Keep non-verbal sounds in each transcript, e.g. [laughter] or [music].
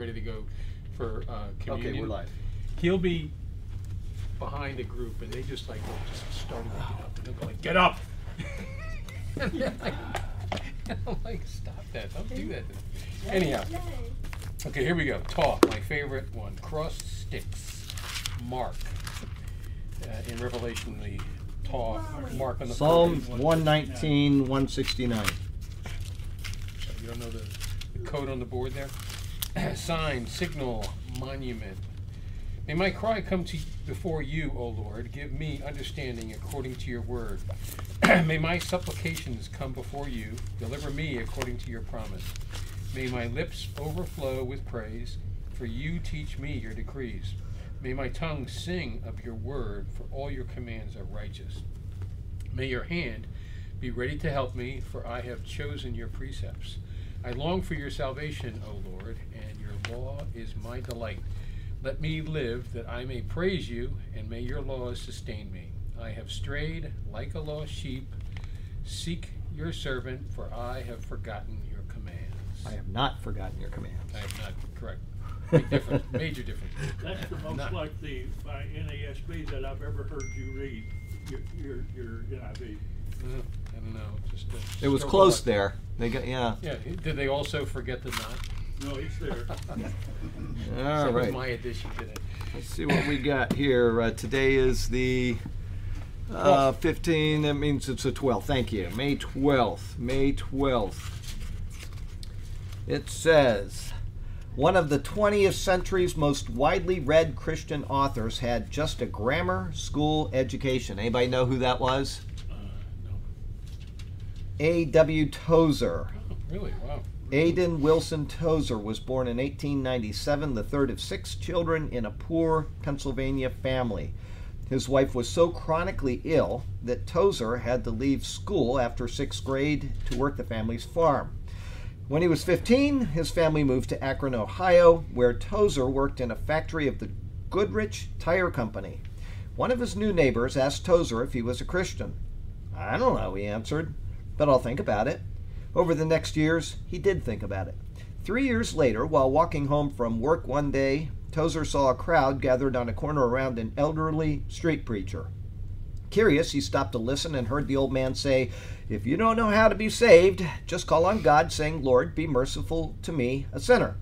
ready to go for uh, communion. Okay, we're live. He'll be behind a group, and they just like just started to get up, and they'll go like, "Get up!" [laughs] and they're like, and [laughs] I'm like, "Stop that! Don't do that." Anyhow, okay, here we go. Taw, my favorite one. Cross sticks, mark. Uh, in Revelation, the talk mark on the Psalm forehead. 119, 169. You don't know the, the code on the board there? [coughs] Sign, signal, monument. May my cry come to before you, O Lord. Give me understanding according to your word. [coughs] May my supplications come before you. Deliver me according to your promise. May my lips overflow with praise, for you teach me your decrees. May my tongue sing of your word, for all your commands are righteous. May your hand be ready to help me, for I have chosen your precepts. I long for your salvation, O Lord, and your law is my delight. Let me live that I may praise you, and may your laws sustain me. I have strayed like a lost sheep. Seek your servant, for I have forgotten your commands. I have not forgotten your commands. I have not, correct. [laughs] Big difference, major difference. That's the most Not- like the uh, NASB that I've ever heard you read, your, your, your NIV. Uh, I don't know, just. a It was stroke of close luck. there. They got yeah. Yeah, did they also forget the knot? No, it's there. [laughs] All That was right. my addition today. Let's see what we got here. Uh, today is the uh, 15. That means it's the 12th. Thank you. May 12th. May 12th. It says one of the 20th century's most widely read Christian authors had just a grammar school education. Anybody know who that was? A.W. Tozer. Really? Wow. Aiden Wilson Tozer was born in 1897, the third of six children in a poor Pennsylvania family. His wife was so chronically ill that Tozer had to leave school after sixth grade to work the family's farm. When he was 15, his family moved to Akron, Ohio, where Tozer worked in a factory of the Goodrich Tire Company. One of his new neighbors asked Tozer if he was a Christian. I don't know, he answered, but I'll think about it. Over the next years, he did think about it. Three years later, while walking home from work one day, Tozer saw a crowd gathered on a corner around an elderly street preacher. Curious, he stopped to listen and heard the old man say, If you don't know how to be saved, just call on God, saying, Lord, be merciful to me, a sinner.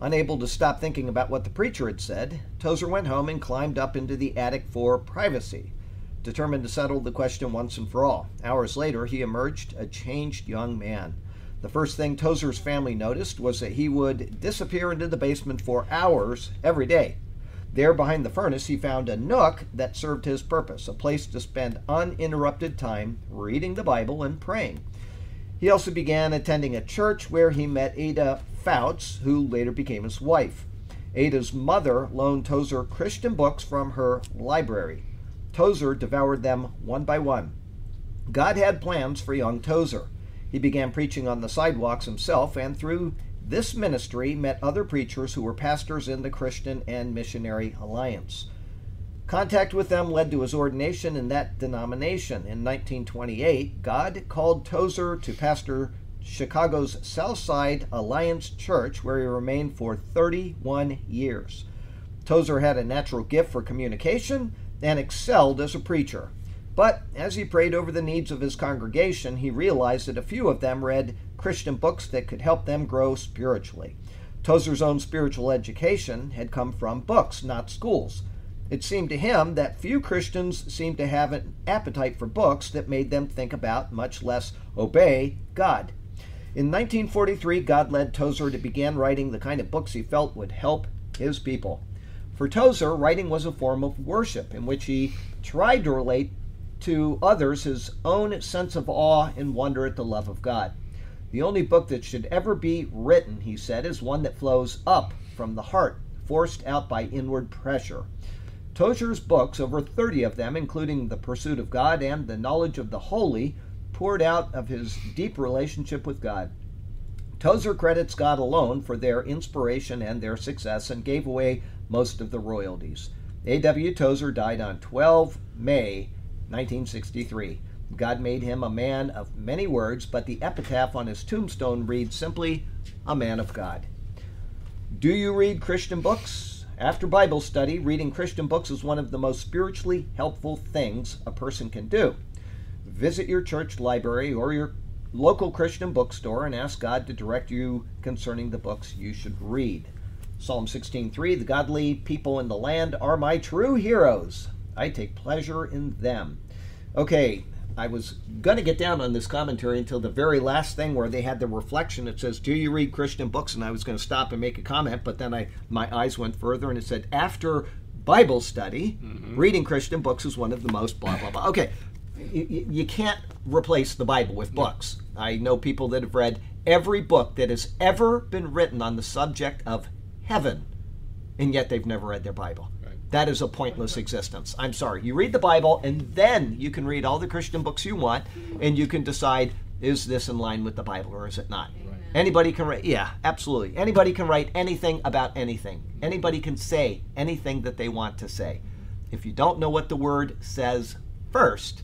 Unable to stop thinking about what the preacher had said, Tozer went home and climbed up into the attic for privacy, determined to settle the question once and for all. Hours later, he emerged a changed young man. The first thing Tozer's family noticed was that he would disappear into the basement for hours every day. There, behind the furnace, he found a nook that served his purpose, a place to spend uninterrupted time reading the Bible and praying. He also began attending a church where he met Ada Fouts, who later became his wife. Ada's mother loaned Tozer Christian books from her library. Tozer devoured them one by one. God had plans for young Tozer. He began preaching on the sidewalks himself, and through this ministry met other preachers who were pastors in the Christian and Missionary Alliance. Contact with them led to his ordination in that denomination. In 1928, God called Tozer to pastor Chicago's Southside Alliance Church, where he remained for 31 years. Tozer had a natural gift for communication and excelled as a preacher. But as he prayed over the needs of his congregation, he realized that a few of them read Christian books that could help them grow spiritually. Tozer's own spiritual education had come from books, not schools. It seemed to him that few Christians seemed to have an appetite for books that made them think about, much less obey, God. In 1943, God led Tozer to begin writing the kind of books he felt would help his people. For Tozer, writing was a form of worship in which he tried to relate to others his own sense of awe and wonder at the love of God. The only book that should ever be written, he said, is one that flows up from the heart, forced out by inward pressure. Tozer's books, over 30 of them, including The Pursuit of God and The Knowledge of the Holy, poured out of his deep relationship with God. Tozer credits God alone for their inspiration and their success and gave away most of the royalties. A.W. Tozer died on 12 May 1963. God made him a man of many words, but the epitaph on his tombstone reads simply, A Man of God. Do you read Christian books? After Bible study, reading Christian books is one of the most spiritually helpful things a person can do. Visit your church library or your local Christian bookstore and ask God to direct you concerning the books you should read. Psalm 16:3 The godly people in the land are my true heroes. I take pleasure in them. Okay, I was going to get down on this commentary until the very last thing where they had the reflection. that says, "Do you read Christian books?" And I was going to stop and make a comment, but then I my eyes went further and it said, "After Bible study, mm-hmm. reading Christian books is one of the most blah blah blah." Okay, you, you can't replace the Bible with books. I know people that have read every book that has ever been written on the subject of heaven, and yet they've never read their Bible. That is a pointless existence. I'm sorry. You read the Bible, and then you can read all the Christian books you want, and you can decide is this in line with the Bible or is it not? Right. Anybody can write, yeah, absolutely. Anybody can write anything about anything. Anybody can say anything that they want to say. If you don't know what the word says first,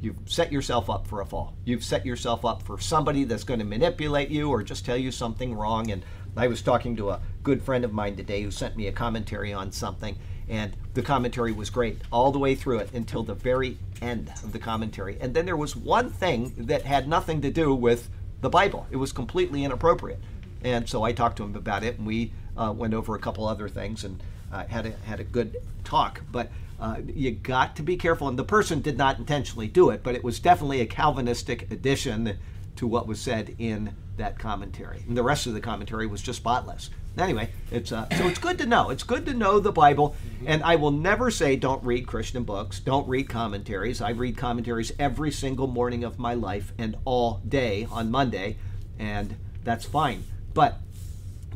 you've set yourself up for a fall. You've set yourself up for somebody that's going to manipulate you or just tell you something wrong. And I was talking to a good friend of mine today who sent me a commentary on something and the commentary was great all the way through it until the very end of the commentary. And then there was one thing that had nothing to do with the Bible. It was completely inappropriate. And so I talked to him about it, and we uh, went over a couple other things and uh, had a, had a good talk. But uh, you got to be careful. And the person did not intentionally do it, but it was definitely a Calvinistic addition to what was said in that commentary. And the rest of the commentary was just spotless anyway, it's uh, so it's good to know. It's good to know the Bible, and I will never say don't read Christian books, don't read commentaries. I read commentaries every single morning of my life and all day on Monday, and that's fine. But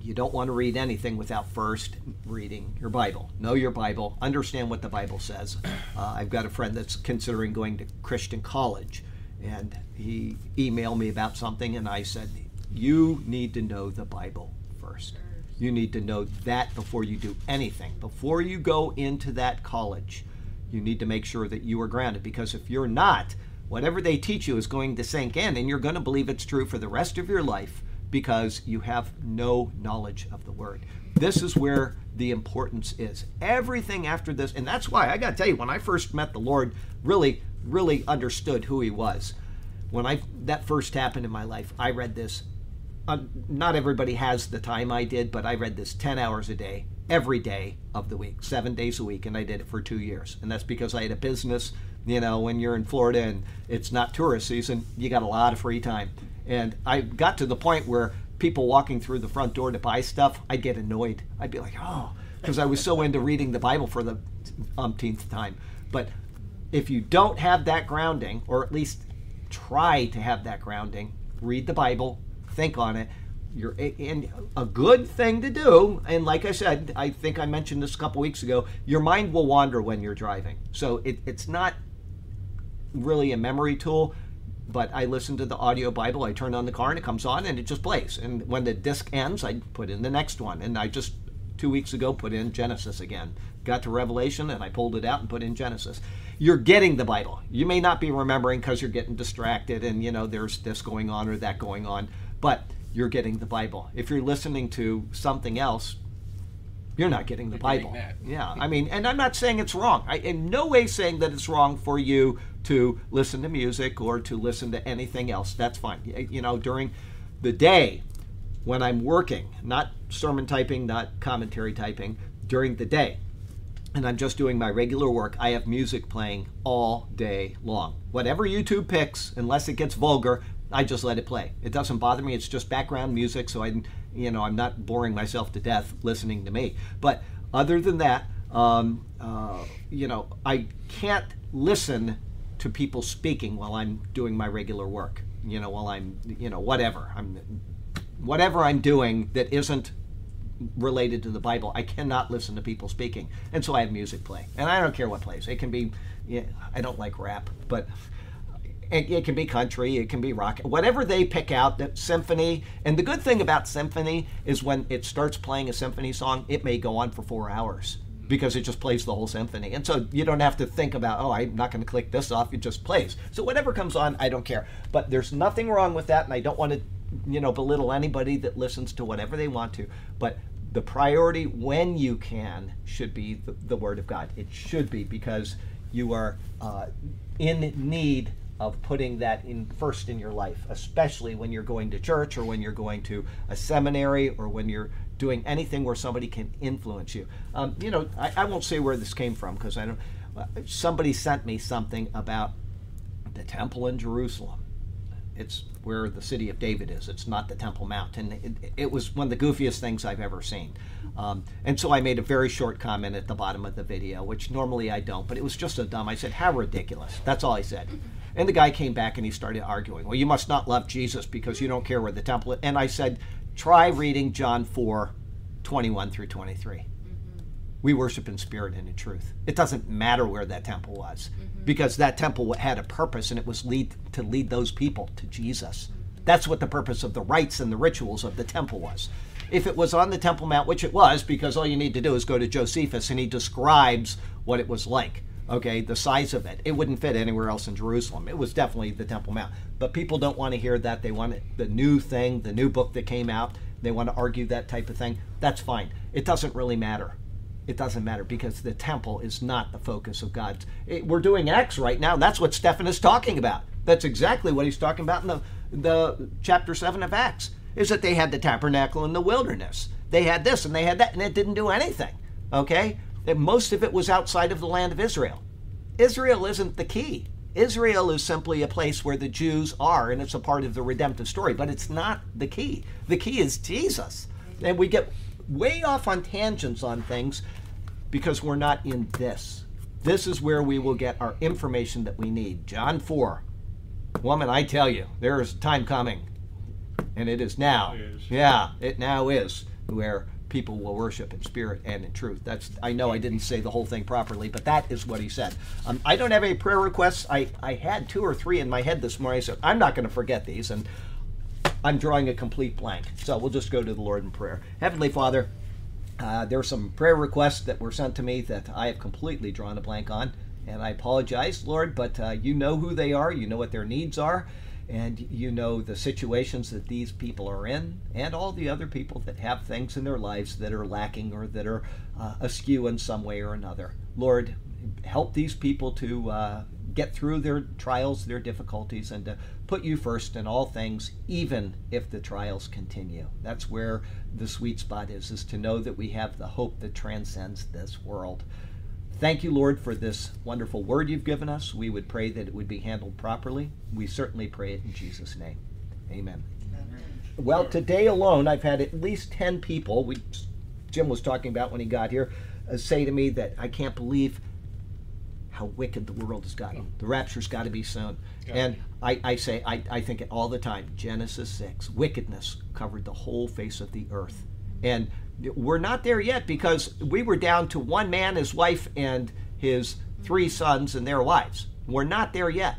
you don't want to read anything without first reading your Bible. Know your Bible, understand what the Bible says. Uh, I've got a friend that's considering going to Christian college, and he emailed me about something, and I said, You need to know the Bible first. You need to know that before you do anything. Before you go into that college, you need to make sure that you are grounded because if you're not, whatever they teach you is going to sink in and you're going to believe it's true for the rest of your life because you have no knowledge of the word. This is where the importance is. Everything after this, and that's why I got to tell you, when I first met the Lord, really, really understood who He was. When I that first happened in my life, I read this uh, not everybody has the time I did, but I read this 10 hours a day, every day of the week, seven days a week, and I did it for two years. And that's because I had a business. You know, when you're in Florida and it's not tourist season, you got a lot of free time. And I got to the point where people walking through the front door to buy stuff, I'd get annoyed. I'd be like, oh, because I was so into reading the Bible for the umpteenth time. But if you don't have that grounding, or at least try to have that grounding, read the Bible, think on it. You're and a good thing to do. And like I said, I think I mentioned this a couple weeks ago. Your mind will wander when you're driving, so it, it's not really a memory tool. But I listen to the audio Bible. I turn on the car and it comes on and it just plays. And when the disc ends, I put in the next one. And I just two weeks ago put in Genesis again. Got to Revelation and I pulled it out and put in Genesis. You're getting the Bible. You may not be remembering because you're getting distracted and you know there's this going on or that going on but you're getting the Bible. If you're listening to something else, you're not getting the you're Bible. Getting yeah, I mean, and I'm not saying it's wrong. I in no way saying that it's wrong for you to listen to music or to listen to anything else. That's fine. You know, during the day when I'm working, not sermon typing, not commentary typing, during the day, and I'm just doing my regular work, I have music playing all day long. Whatever YouTube picks, unless it gets vulgar, I just let it play. It doesn't bother me. It's just background music, so I, you know, I'm not boring myself to death listening to me. But other than that, um, uh, you know, I can't listen to people speaking while I'm doing my regular work. You know, while I'm, you know, whatever I'm, whatever I'm doing that isn't related to the Bible, I cannot listen to people speaking, and so I have music play, and I don't care what plays. It can be, yeah, I don't like rap, but it, it, can be country, it can be rock, whatever they pick out, that symphony. And the good thing about symphony is when it starts playing a symphony song, it may go on for four hours because it just plays the whole symphony. And so you don't have to think about, oh, I'm not going to click this off, it just plays. So whatever comes on, I don't care. But there's nothing wrong with that, and I don't want to, you know, belittle anybody that listens to whatever they want to. But the priority when you can should be the, the Word of God. It should be because you are uh, in need of putting that in first in your life, especially when you're going to church or when you're going to a seminary or when you're doing anything where somebody can influence you. Um, you know, I, I, won't say where this came from because I don't. Uh, somebody sent me something about the temple in Jerusalem. It's where the city of David is. It's not the Temple Mount, and it, it was one of the goofiest things I've ever seen. Um, and so I made a very short comment at the bottom of the video, which normally I don't, but it was just so dumb. I said, "How ridiculous!" That's all I said. And the guy came back and he started arguing. Well, you must not love Jesus because you don't care where the temple is. And I said, try reading John 4, 21 through 23. Mm-hmm. We worship in spirit and in truth. It doesn't matter where that temple was mm-hmm. because that temple had a purpose and it was lead to lead those people to Jesus. That's what the purpose of the rites and the rituals of the temple was. If it was on the Temple Mount, which it was, because all you need to do is go to Josephus and he describes what it was like okay, the size of it. It wouldn't fit anywhere else in Jerusalem. It was definitely the Temple Mount. But people don't want to hear that. They want the new thing, the new book that came out. They want to argue that type of thing. That's fine. It doesn't really matter. It doesn't matter because the temple is not the focus of God's. It, we're doing Acts right now. That's what Stephen is talking about. That's exactly what he's talking about in the, the chapter 7 of Acts, is that they had the tabernacle in the wilderness. They had this and they had that, and it didn't do anything. Okay? That most of it was outside of the land of Israel. Israel isn't the key. Israel is simply a place where the Jews are, and it's a part of the redemptive story, but it's not the key. The key is Jesus. And we get way off on tangents on things because we're not in this. This is where we will get our information that we need. John 4. Woman, I tell you, there is time coming, and it is now. It is. Yeah, it now is, where people will worship in spirit and in truth. That's I know I didn't say the whole thing properly, but that is what he said. Um, I don't have any prayer requests. I, I had two or three in my head this morning. Said I'm not going to forget these, and I'm drawing a complete blank. So we'll just go to the Lord in prayer. Heavenly Father, uh, there are some prayer requests that were sent to me that I have completely drawn a blank on, and I apologize, Lord, but uh, you know who they are. You know what their needs are and you know the situations that these people are in, and all the other people that have things in their lives that are lacking or that are uh, askew in some way or another. Lord, help these people to uh, get through their trials, their difficulties, and to put you first in all things, even if the trials continue. That's where the sweet spot is, is to know that we have the hope that transcends this world. Thank you, Lord, for this wonderful word you've given us. We would pray that it would be handled properly. We certainly pray it in Jesus' name. Amen. Amen. Well, today alone, I've had at least 10 people, we, Jim was talking about when he got here, uh, say to me that I can't believe how wicked the world has gotten. The rapture's got to be soon. and I, I say, I, I think it all the time Genesis 6, wickedness covered the whole face of the earth. And we're not there yet because we were down to one man, his wife, and his three sons and their wives. We're not there yet.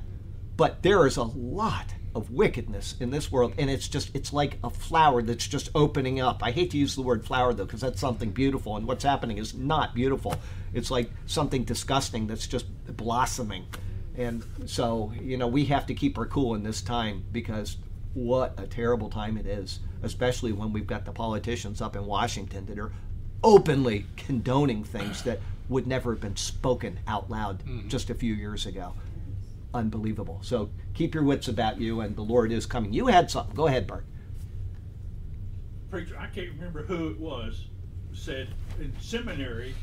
But there is a lot of wickedness in this world and it's just it's like a flower that's just opening up i hate to use the word flower though because that's something beautiful and what's happening is not beautiful it's like something disgusting that's just blossoming and so you know we have to keep our cool in this time because what a terrible time it is, especially when we've got the politicians up in Washington that are openly condoning things that would never have been spoken out loud mm-hmm. just a few years ago. Unbelievable. So keep your wits about you, and the Lord is coming. You had something. Go ahead, Bart. Preacher, I can't remember who it was, said in seminary,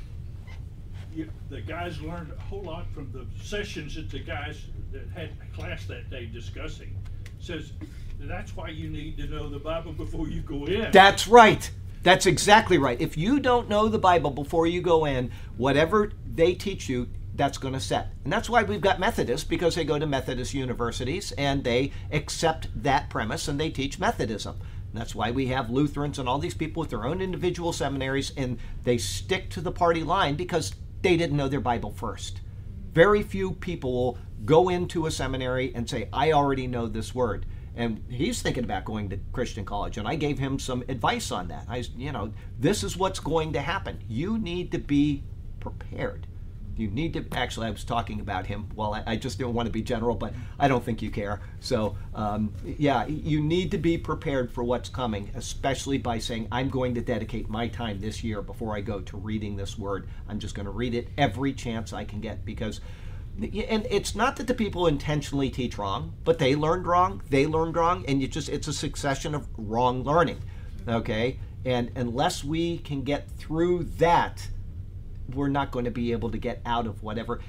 you, the guys learned a whole lot from the sessions that the guys that had class that day discussing. Says that's why you need to know the Bible before you go in. That's right. That's exactly right. If you don't know the Bible before you go in, whatever they teach you, that's going to set. And that's why we've got Methodists, because they go to Methodist universities and they accept that premise and they teach Methodism. And that's why we have Lutherans and all these people with their own individual seminaries and they stick to the party line because they didn't know their Bible first. Very few people will go into a seminary and say, I already know this word and he's thinking about going to Christian college. And I gave him some advice on that. I, you know, this is what's going to happen. You need to be prepared. You need to actually. I was talking about him. Well, I, I just didn't want to be general, but I don't think you care. So, um, yeah, you need to be prepared for what's coming, especially by saying, "I'm going to dedicate my time this year before I go to reading this word. I'm just going to read it every chance I can get because." And it's not that the people intentionally teach wrong, but they learned wrong, they learned wrong, and you just it's a succession of wrong learning. Okay? And unless we can get through that, we're not going to be able to get out of whatever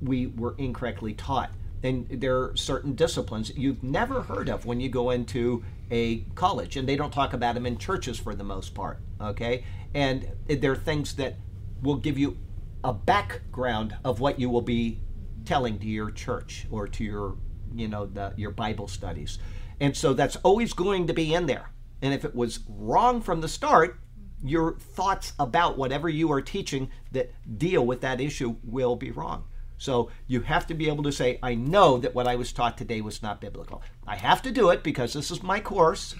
we were incorrectly taught. And there are certain disciplines you've never heard of when you go into a college, and they don't talk about them in churches for the most part. Okay, and there are things that will give you a background of what you will be telling to your church or to your, you know, the, your Bible studies, and so that's always going to be in there. And if it was wrong from the start, your thoughts about whatever you are teaching that deal with that issue will be wrong. So you have to be able to say, I know that what I was taught today was not biblical. I have to do it because this is my course.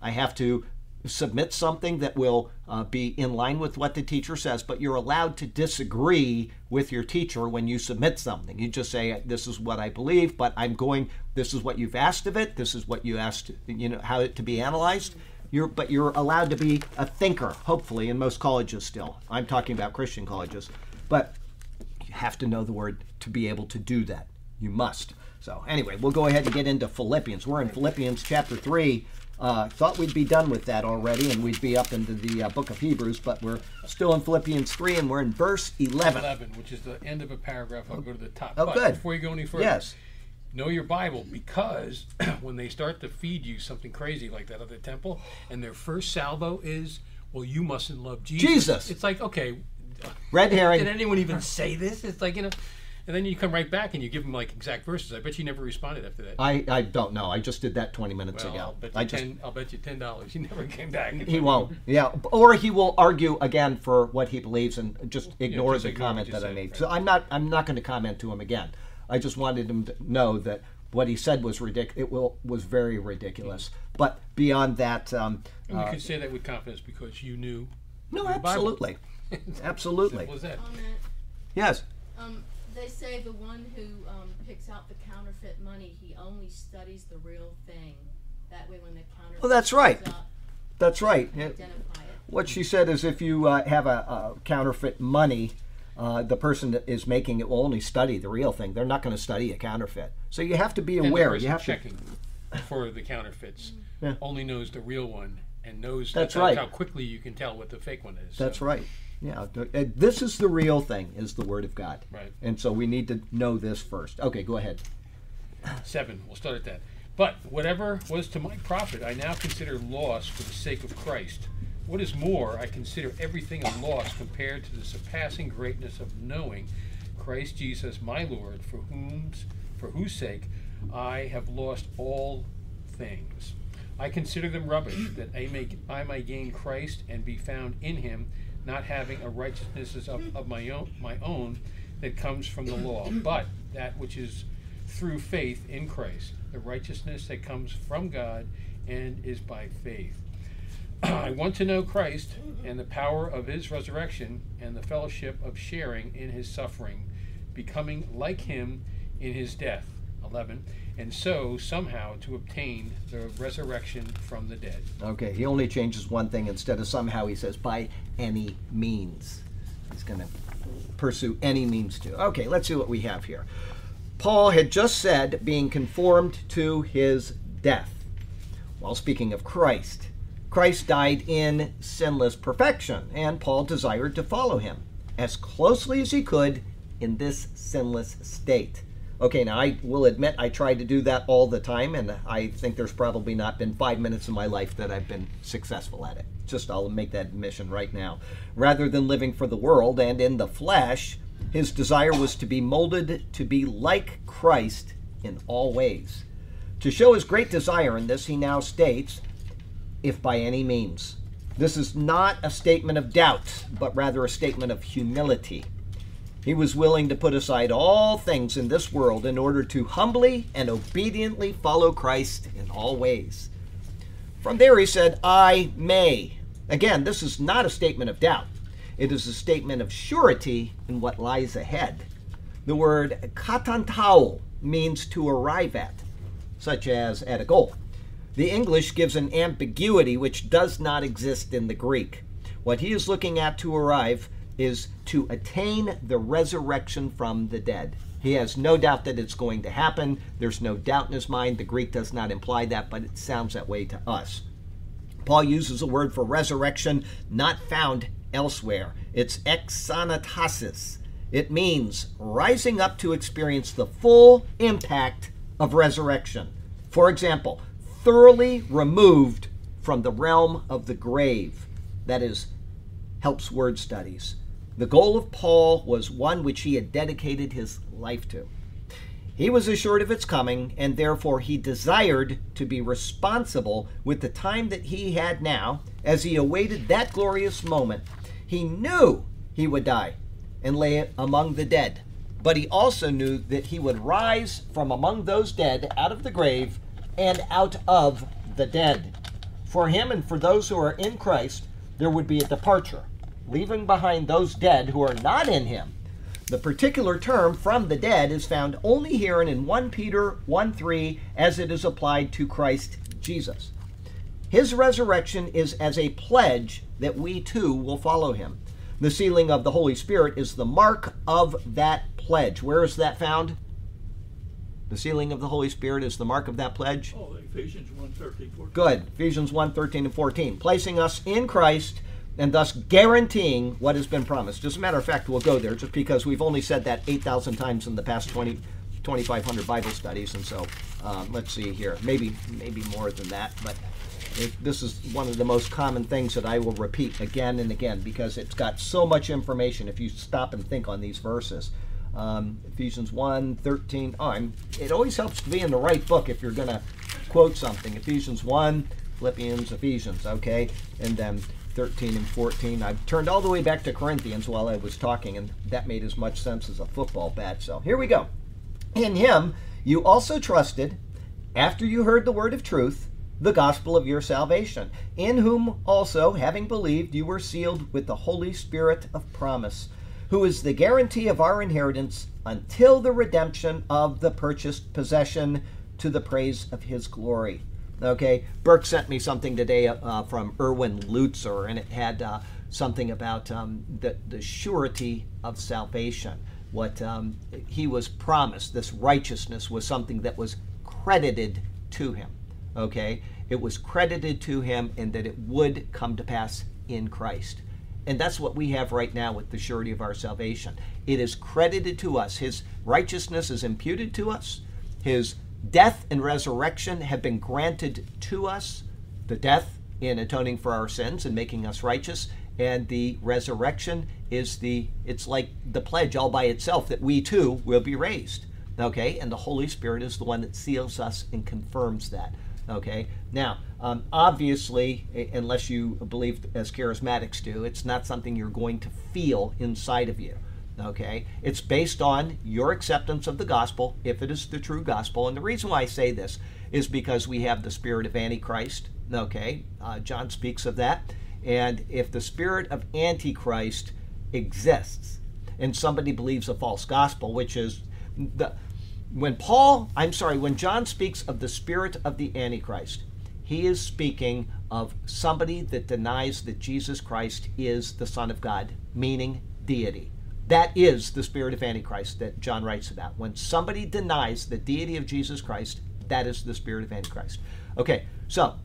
I have to submit something that will uh, be in line with what the teacher says, but you're allowed to disagree with your teacher when you submit something. You just say, This is what I believe, but I'm going, this is what you've asked of it, this is what you asked, you know, how it to be analyzed. You're, but you're allowed to be a thinker, hopefully, in most colleges still. I'm talking about Christian colleges. But you have to know the word to be able to do that. You must. So, anyway, we'll go ahead and get into Philippians. We're in Philippians chapter 3. Uh, thought we'd be done with that already and we'd be up into the uh, book of Hebrews, but we're still in Philippians 3 and we're in verse 11. 11, which is the end of a paragraph. I'll go to the top. Oh, but good. Before you go any further, Yes. know your Bible because [clears throat] when they start to feed you something crazy like that at the temple, and their first salvo is, well, you mustn't love Jesus. Jesus. It's like, okay, Red herring. [laughs] did anyone even say this? It's like, you know, and then you come right back and you give them like exact verses. I bet you never responded after that. I, I don't know. I just did that 20 minutes well, ago. I'll bet you I just ten. I'll bet you ten dollars. He [laughs] never came back. He won't. Yeah, or he will argue again for what he believes and just ignore just the ignore comment you that I made. right. So I'm not. I'm not going to comment to him again. I just wanted him to know that what he said was ridic- It will was very ridiculous. But beyond that, um, And you uh, can say that with confidence because you knew. no, your Bible. absolutely, [laughs] absolutely, Simple as that. Comment. yes. Um, they say the one who um, picks out the counterfeit money, he only studies the real thing. That way, when the counterfeit Well, that's right. up, That's right. you Yeah. can identify it. What she said is, if you uh, have a, a counterfeit money, uh, the person that is making it will only study the real thing. They're not going to study a counterfeit. So you have to be And the aware. person You have to checking for the counterfeits Yeah. only knows the real one and knows That's how, right. how quickly you can tell what the fake one is. That's So, right. Yeah, uh, this is the real thing, is the Word of God. Right. And so we need to know this first. Okay, go ahead. Seven. We'll start at that. But whatever was to my profit, I now consider loss for the sake of Christ. What is more, I consider everything a loss compared to the surpassing greatness of knowing Christ Jesus, my Lord, for whom's for whose sake I have lost all things. I consider them rubbish, that I may I may gain Christ and be found in Him, not having a righteousness of, of my own my own that comes from the law, but that which is through faith in Christ, the righteousness that comes from God and is by faith. [clears throat] I want to know Christ and the power of his resurrection and the fellowship of sharing in his suffering, becoming like him in his death. 11. And so somehow to obtain the resurrection from the dead. Okay, he only changes one thing. Instead of somehow, he says, by any means. He's going to pursue any means to. Okay, let's see what we have here. Paul had just said being conformed to his death. While speaking of Christ, Christ died in sinless perfection, and Paul desired to follow him as closely as he could in this sinless state. Okay, now I will admit I try to do that all the time, and I think there's probably not been five minutes of my life that I've been successful at it. Just I'll make that admission right now. Rather than living for the world and in the flesh, his desire was to be molded to be like Christ in all ways. To show his great desire in this, he now states, if by any means. This is not a statement of doubt, but rather a statement of humility. He was willing to put aside all things in this world in order to humbly and obediently follow Christ in all ways. From there, he said, I may. Again, this is not a statement of doubt. It is a statement of surety in what lies ahead. The word katantao means to arrive at, such as at a goal. The English gives an ambiguity which does not exist in the Greek. What he is looking at to arrive is to attain the resurrection from the dead. He has no doubt that it's going to happen. There's no doubt in his mind. The Greek does not imply that, but it sounds that way to us. Paul uses a word for resurrection not found elsewhere. It's exanastasis. It means rising up to experience the full impact of resurrection. For example, thoroughly removed from the realm of the grave. That is, helps word studies. The goal of Paul was one which he had dedicated his life to. He was assured of its coming, and therefore he desired to be responsible with the time that he had now as he awaited that glorious moment. He knew he would die and lay among the dead, but he also knew that he would rise from among those dead out of the grave and out of the dead. For him and for those who are in Christ, there would be a departure leaving behind those dead who are not in him. The particular term from the dead is found only here and in 1 Peter 1 3 as it is applied to Christ Jesus. His resurrection is as a pledge that we too will follow him. The sealing of the Holy Spirit is the mark of that pledge. Where is that found? The sealing of the Holy Spirit is the mark of that pledge. Oh, Ephesians 1 13, 14. Good. Ephesians 1 13 and 14. Placing us in Christ and thus guaranteeing what has been promised. As a matter of fact, we'll go there just because we've only said that 8,000 times in the past 20, 2,500 Bible studies. And so um, let's see here. Maybe, maybe more than that. But this is one of the most common things that I will repeat again and again because it's got so much information if you stop and think on these verses. Um, Ephesians 1 13. Oh, I'm, it always helps to be in the right book if you're going to quote something. Ephesians 1, Philippians, Ephesians, okay? And then 13 and 14. I've turned all the way back to Corinthians while I was talking, and that made as much sense as a football bat. So here we go. In him you also trusted, after you heard the word of truth, the gospel of your salvation, in whom also, having believed, you were sealed with the Holy Spirit of promise, who is the guarantee of our inheritance until the redemption of the purchased possession to the praise of his glory. Okay, Burke sent me something today uh, from Erwin Lutzer, and it had uh, something about um, the, the surety of salvation. What um, he was promised, this righteousness, was something that was credited to him. Okay, it was credited to him, and that it would come to pass in Christ. And that's what we have right now with the surety of our salvation. It is credited to us. His righteousness is imputed to us. His death and resurrection have been granted to us the death in atoning for our sins and making us righteous and the resurrection is the it's like the pledge all by itself that we too will be raised. Okay? And the holy spirit is the one that seals us and confirms that. Okay? Now um, obviously unless you believe as charismatics do it's not something you're going to feel inside of you Okay? It's based on your acceptance of the gospel, if it is the true gospel. And the reason why I say this is because we have the spirit of Antichrist. Okay? Uh, John speaks of that. And if the spirit of Antichrist exists and somebody believes a false gospel, which is the when Paul, I'm sorry, when John speaks of the spirit of the Antichrist, he is speaking of somebody that denies that Jesus Christ is the Son of God, meaning deity. That is the spirit of Antichrist that John writes about. When somebody denies the deity of Jesus Christ, that is the spirit of Antichrist. Okay, so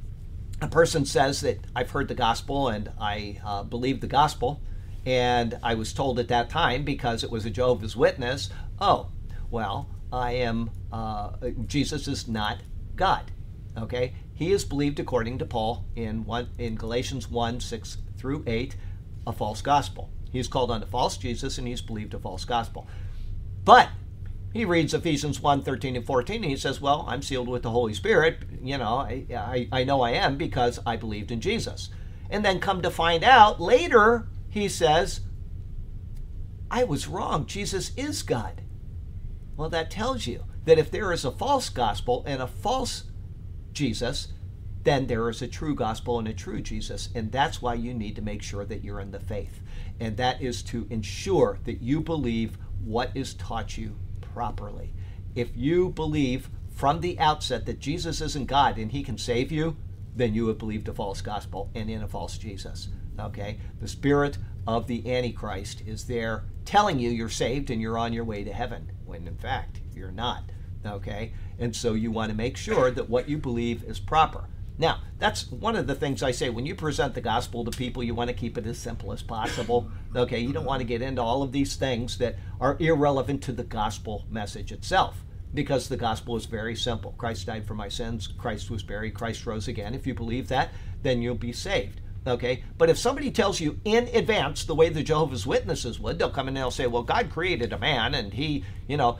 a person says that I've heard the gospel and I uh, believe the gospel, and I was told at that time because it was a Jehovah's Witness, oh, well, I am, uh, Jesus is not God. Okay, he is believed according to Paul in one in Galatians 1 6 through 8, a false gospel. He's called unto false Jesus and he's believed a false gospel. But he reads Ephesians 1 13 and 14, and he says, Well, I'm sealed with the Holy Spirit. You know, I, I, I know I am because I believed in Jesus. And then come to find out later, he says, I was wrong. Jesus is God. Well, that tells you that if there is a false gospel and a false Jesus, then there is a true gospel and a true Jesus. And that's why you need to make sure that you're in the faith. And that is to ensure that you believe what is taught you properly. If you believe from the outset that Jesus isn't God and he can save you, then you have believed a false gospel and in a false Jesus. Okay? The spirit of the Antichrist is there telling you you're saved and you're on your way to heaven, when in fact you're not. Okay? And so you want to make sure that what you believe is proper. Now, that's one of the things I say when you present the gospel to people, you want to keep it as simple as possible. Okay, you don't want to get into all of these things that are irrelevant to the gospel message itself because the gospel is very simple. Christ died for my sins, Christ was buried, Christ rose again. If you believe that, then you'll be saved. Okay, but if somebody tells you in advance the way the Jehovah's Witnesses would, they'll come in and they'll say, "Well, God created a man, and he, you know,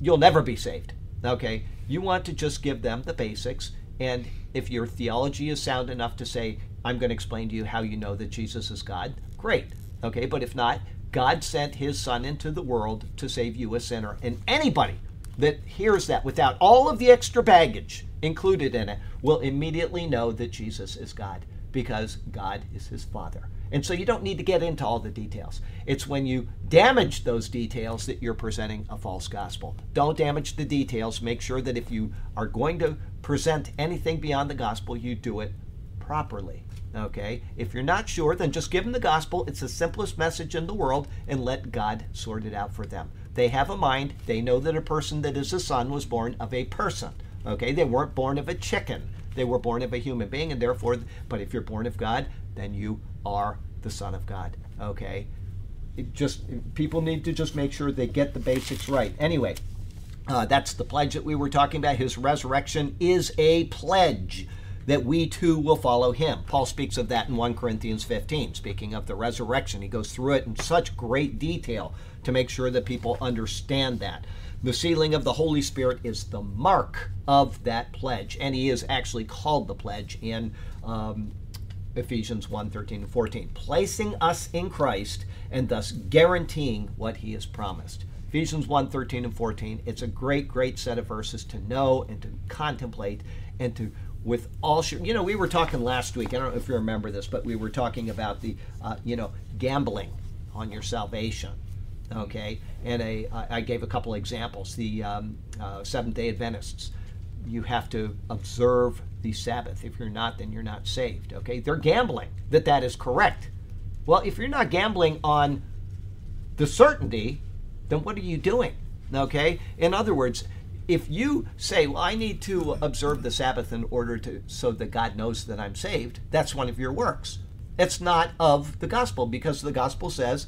you'll never be saved." Okay, you want to just give them the basics and if your theology is sound enough to say, I'm going to explain to you how you know that Jesus is God, great. Okay, but if not, God sent his son into the world to save you, a sinner. And anybody that hears that without all of the extra baggage included in it will immediately know that Jesus is God because God is his Father. And so you don't need to get into all the details. It's when you damage those details that you're presenting a false gospel. Don't damage the details. Make sure that if you are going to present anything beyond the gospel, you do it properly. Okay? If you're not sure, then just give them the gospel. It's the simplest message in the world and let God sort it out for them. They have a mind. They know that a person that is a son was born of a person. Okay? They weren't born of a chicken. They were born of a human being, and therefore, but if you're born of God, then you are the Son of God. Okay? It just people need to just make sure they get the basics right. Anyway, uh, that's the pledge that we were talking about. His resurrection is a pledge that we too will follow him. Paul speaks of that in 1 Corinthians 15, speaking of the resurrection. He goes through it in such great detail to make sure that people understand that. The sealing of the Holy Spirit is the mark of that pledge, and he is actually called the pledge in um, Ephesians 1 13 and 14, placing us in Christ and thus guaranteeing what he has promised. Ephesians 1 13 and 14, it's a great, great set of verses to know and to contemplate and to with all you know we were talking last week i don't know if you remember this but we were talking about the uh, you know gambling on your salvation okay and a I gave a couple examples the um, uh, seventh day adventists you have to observe the Sabbath. If you're not, then you're not saved. Okay? They're gambling that that is correct. Well, if you're not gambling on the certainty, then what are you doing? Okay? In other words, if you say, "Well, I need to observe the Sabbath in order to so that God knows that I'm saved," that's one of your works. It's not of the gospel because the gospel says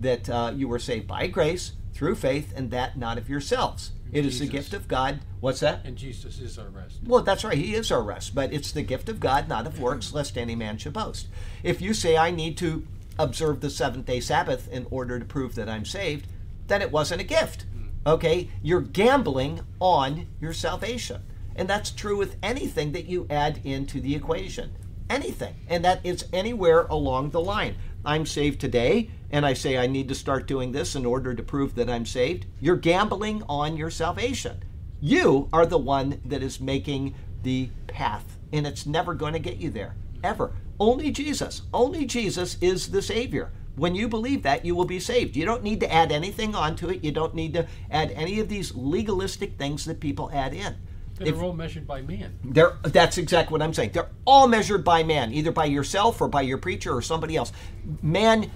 that, uh, you were saved by grace through faith, and that not of yourselves. It is the gift of God. What's that? And Jesus is our rest. Well, that's right. He is our rest, but it's the gift of God, not of works, lest any man should boast. If you say, I need to observe the seventh day Sabbath in order to prove that I'm saved, then it wasn't a gift. Hmm. Okay? You're gambling on your salvation. And that's true with anything that you add into the equation. Anything. And that is anywhere along the line. I'm saved today, and I say I need to start doing this in order to prove that I'm saved, you're gambling on your salvation. You are the one that is making the path, and it's never going to get you there, ever. Only Jesus, only Jesus is the Savior. When you believe that, you will be saved. You don't need to add anything onto it. You don't need to add any of these legalistic things that people add in. They're if, all measured by man. They're, that's exactly what I'm saying. They're all measured by man, either by yourself or by your preacher or somebody else. Man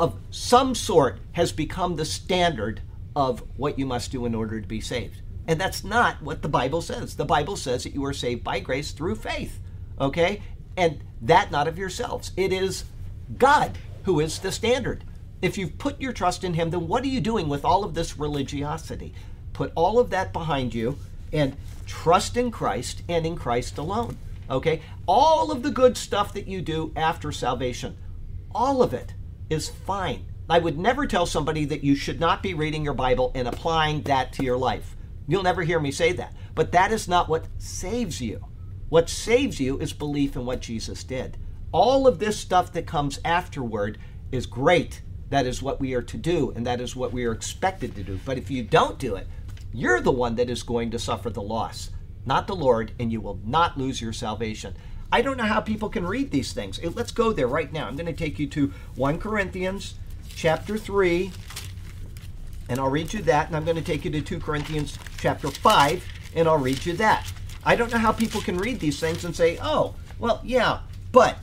of some sort has become the standard of what you must do in order to be saved. And that's not what the Bible says. The Bible says that you are saved by grace through faith. Okay? And that not of yourselves. It is God who is the standard. If you've put your trust in Him, then what are you doing with all of this religiosity? Put all of that behind you and trust in Christ and in Christ alone. Okay? All of the good stuff that you do after salvation, all of it is fine. I would never tell somebody that you should not be reading your Bible and applying that to your life. You'll never hear me say that. But that is not what saves you. What saves you is belief in what Jesus did. All of this stuff that comes afterward is great. That is what we are to do, and that is what we are expected to do. But if you don't do it, you're the one that is going to suffer the loss. not the Lord, and you will not lose your salvation. I don't know how people can read these things. Let's go there right now. I'm going to take you to 1 Corinthians chapter 3, and I'll read you that, and I'm going to take you to 2 Corinthians chapter 5, and I'll read you that. I don't know how people can read these things and say, oh, well, yeah, but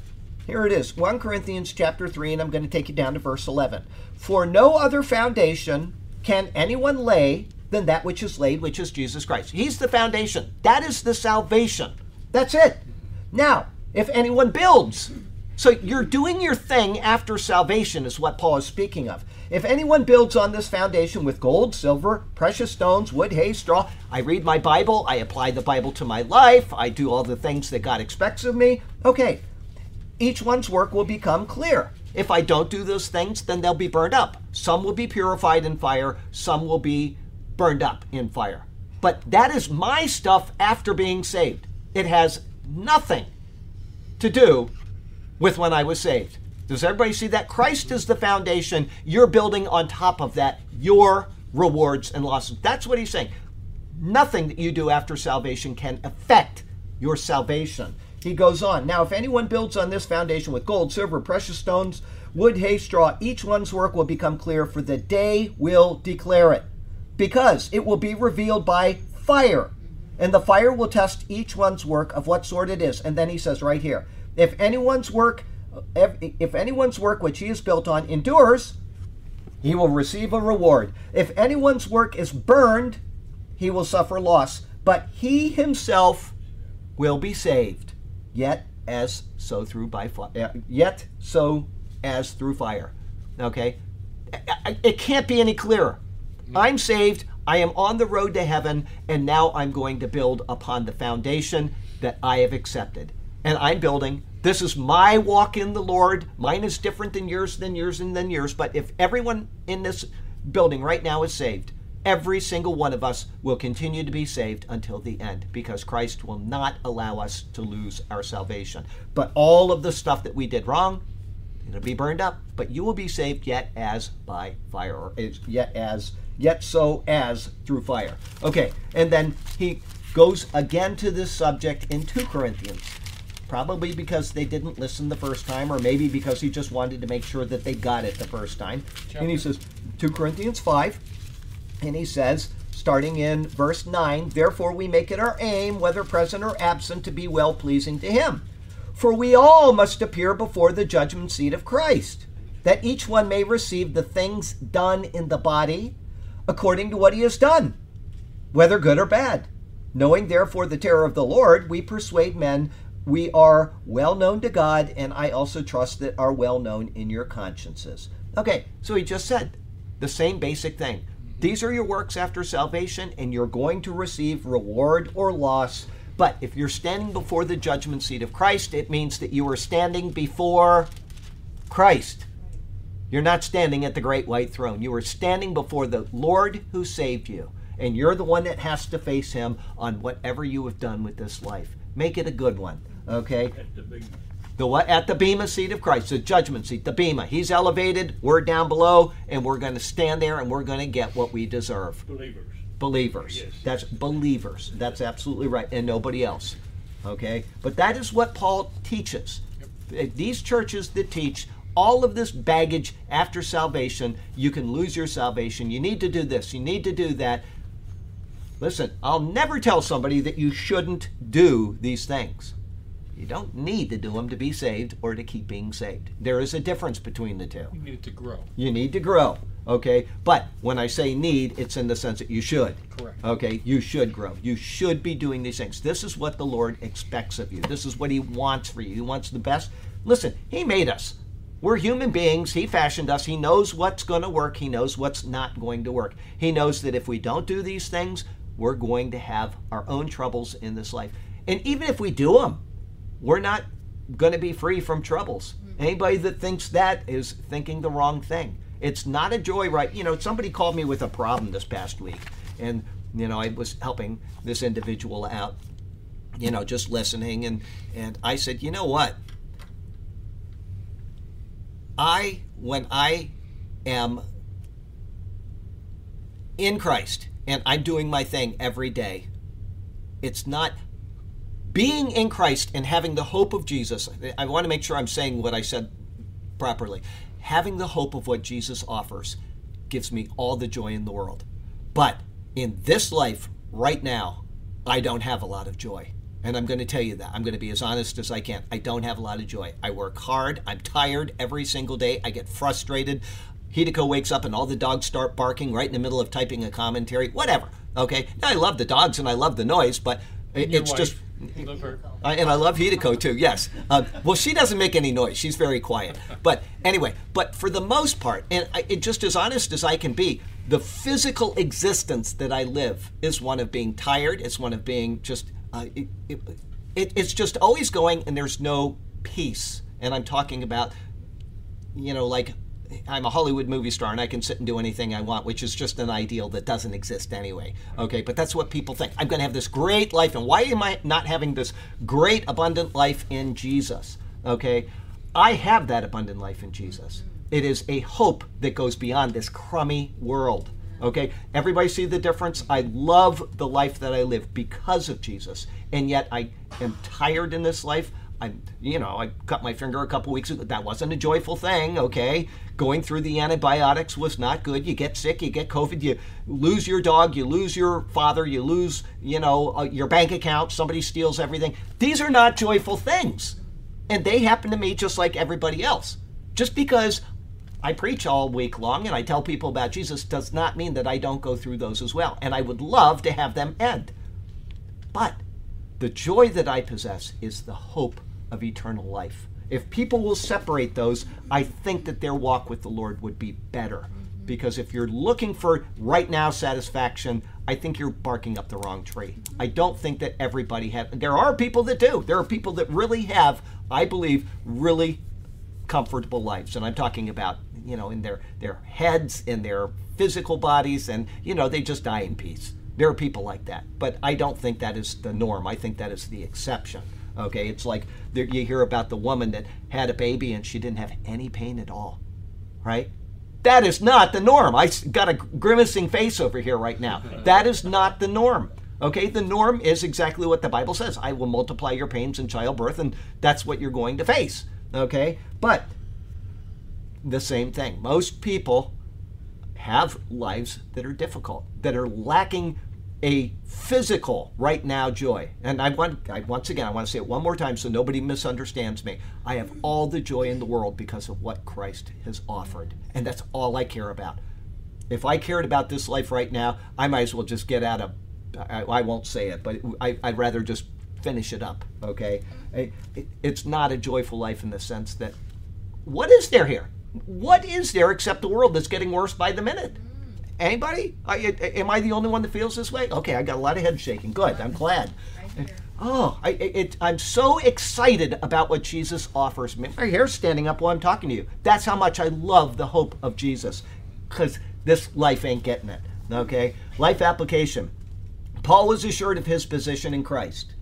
here it is 1 Corinthians chapter 3, and I'm going to take you down to verse 11. For no other foundation can anyone lay than that which is laid, which is Jesus Christ. He's the foundation. That is the salvation. That's it. Now, if anyone builds, so you're doing your thing after salvation, is what Paul is speaking of. If anyone builds on this foundation with gold, silver, precious stones, wood, hay, straw, I read my Bible, I apply the Bible to my life, I do all the things that God expects of me. Okay, each one's work will become clear. If I don't do those things, then they'll be burned up. Some will be purified in fire, some will be burned up in fire. But that is my stuff after being saved. It has nothing to do with when I was saved. Does everybody see that? Christ is the foundation. You're building on top of that your rewards and losses. That's what he's saying. Nothing that you do after salvation can affect your salvation. He goes on. Now, if anyone builds on this foundation with gold, silver, precious stones, wood, hay, straw, each one's work will become clear, for the day will declare it. Because it will be revealed by fire. And the fire will test each one's work of what sort it is. And then he says right here, if anyone's work if, if anyone's work which he has built on endures, he will receive a reward. If anyone's work is burned, he will suffer loss, but he himself will be saved, yet as so through by fire, uh, yet so as through fire. Okay, it can't be any clearer. Mm-hmm. I'm saved. I am on the road to heaven, and now I'm going to build upon the foundation that I have accepted. And I'm building. This is my walk in the Lord. Mine is different than yours, than yours, and than yours. But if everyone in this building right now is saved, every single one of us will continue to be saved until the end because Christ will not allow us to lose our salvation. But all of the stuff that we did wrong, it'll be burned up. But you will be saved yet as by fire, or yet as yet so as through fire. Okay, and then he goes again to this subject in 2 Corinthians. Probably because they didn't listen the first time, or maybe because he just wanted to make sure that they got it the first time. And he says, 2 Corinthians 5, and he says, starting in verse 9, Therefore we make it our aim, whether present or absent, to be well pleasing to him. For we all must appear before the judgment seat of Christ, that each one may receive the things done in the body according to what he has done, whether good or bad. Knowing therefore the terror of the Lord, we persuade men we are well known to God, and I also trust that are well known in your consciences. Okay, so he just said the same basic thing. These are your works after salvation, and you're going to receive reward or loss. But if you're standing before the judgment seat of Christ, it means that you are standing before Christ. You're not standing at the great white throne. You are standing before the Lord who saved you. And you're the one that has to face him on whatever you have done with this life. Make it a good one. Okay? At the what at the bema seat of Christ, the judgment seat, the bema. He's elevated, we're down below, and we're going to stand there and we're going to get what we deserve. believers. Believers. Yes. That's believers. That's absolutely right, and nobody else. Okay? But that is what Paul teaches. Uh, These churches that teach all of this baggage after salvation, you can lose your salvation. You need to do this, you need to do that. Listen, I'll never tell somebody that you shouldn't do these things. You don't need to do them to be saved or to keep being saved. There is a difference between the two. You need it to grow. You need to grow, okay? But when I say need, it's in the sense that you should. Correct. Okay, you should grow. You should be doing these things. This is what the Lord expects of you. This is what He wants for you. He wants the best. Listen, He made us. We're human beings. He fashioned us. He knows what's going to work. He knows what's not going to work. He knows that if we don't do these things, we're going to have our own troubles in this life. And even if we do them, we're not going to be free from troubles. Mm-hmm. Anybody that thinks that is thinking the wrong thing. It's not a joyride. You know, somebody called me with a problem this past week, and you know, I was helping this individual out. You know, just listening, and and I said, you know what? I when I am in Christ and I'm doing my thing every day, it's not being in Christ and having the hope of Jesus. I want to make sure I'm saying what I said properly. Having the hope of what Jesus offers gives me all the joy in the world. But in this life, right now, I don't have a lot of joy. And I'm going to tell you that. I'm going to be as honest as I can. I don't have a lot of joy. I work hard. I'm tired every single day. I get frustrated. Hideko wakes up and all the dogs start barking right in the middle of typing a commentary. Whatever. Okay. Now, I love the dogs and I love the noise, but Your it's just. you love her. I, and I love Hideko too. Yes. Uh, well, she doesn't make any noise. She's very quiet. But anyway, but for the most part, and I, it, just as honest as I can be, the physical existence that I live is one of being tired. It's one of being just. Uh, it, it, it, it's just always going, and there's no peace. And I'm talking about, you know, like I'm a Hollywood movie star and I can sit and do anything I want, which is just an ideal that doesn't exist anyway. Okay, but that's what people think. I'm going to have this great life, and why am I not having this great, abundant life in Jesus? Okay, I have that abundant life in Jesus. It is a hope that goes beyond this crummy world. Okay, everybody see the difference? I love the life that I live because of Jesus, and yet I am tired in this life. I'm, you know, I cut my finger a couple weeks ago. That wasn't a joyful thing, okay? Going through the antibiotics was not good. You get sick, you get COVID, you lose your dog, you lose your father, you lose, you know, uh, your bank account, somebody steals everything. These are not joyful things. And they happen to me just like everybody else. Just because I preach all week long and I tell people about Jesus does not mean that I don't go through those as well. And I would love to have them end. But the joy that I possess is the hope of eternal life. If people will separate those, I think that their walk with the Lord would be better. Mm-hmm. Because if you're looking for right now satisfaction, I think you're barking up the wrong tree. I don't think that everybody has. There are people that do. There are people that really have, I believe, really comfortable lives. And I'm talking about, you know, in their, their heads, in their physical bodies, and, you know, they just die in peace. There are people like that. But I don't think that is the norm. I think that is the exception. Okay, it's like there, you hear about the woman that had a baby and she didn't have any pain at all, right? That is not the norm. I got a grimacing face over here right now. [laughs] That is not the norm. Okay, the norm is exactly what the Bible says. I will multiply your pains in childbirth, and that's what you're going to face. Okay, but the same thing. Most people have lives that are difficult, that are lacking a physical right now joy. And I want, I, once again, I want to say it one more time so nobody misunderstands me. I have all the joy in the world because of what Christ has offered, and that's all I care about. If I cared about this life right now, I might as well just get out of. I, I won't say it, but I, I'd rather just finish it up. Okay, it, it, it's not a joyful life in the sense that what is there here? What is there except the world that's getting worse by the minute? Anybody? I, am I the only one that feels this way? Okay, I got a lot of head shaking. Good, I'm glad. Right. Oh, I, it, I'm so excited about what Jesus offers me. My hair's standing up while I'm talking to you. That's how much I love the hope of Jesus, because this life ain't getting it. Okay? Life application. Paul was assured of his position in Christ,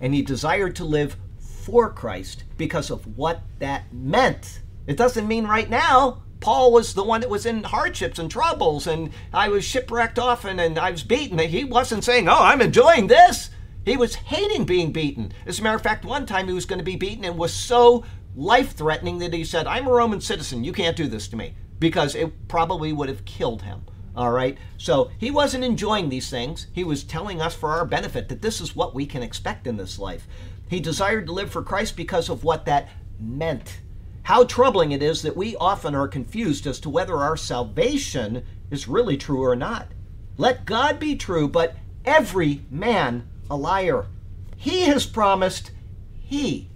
and he desired to live for Christ because of what that meant. It doesn't mean right now. Paul was the one that was in hardships and troubles, and I was shipwrecked often, and I was beaten. He wasn't saying, Oh, I'm enjoying this. He was hating being beaten. As a matter of fact, one time he was going to be beaten and was so life threatening that he said, I'm a Roman citizen. You can't do this to me because it probably would have killed him. All right. So he wasn't enjoying these things. He was telling us for our benefit that this is what we can expect in this life. He desired to live for Christ because of what that meant. How troubling it is that we often are confused as to whether our salvation is really true or not. Let God be true, but every man a liar. He has promised, He,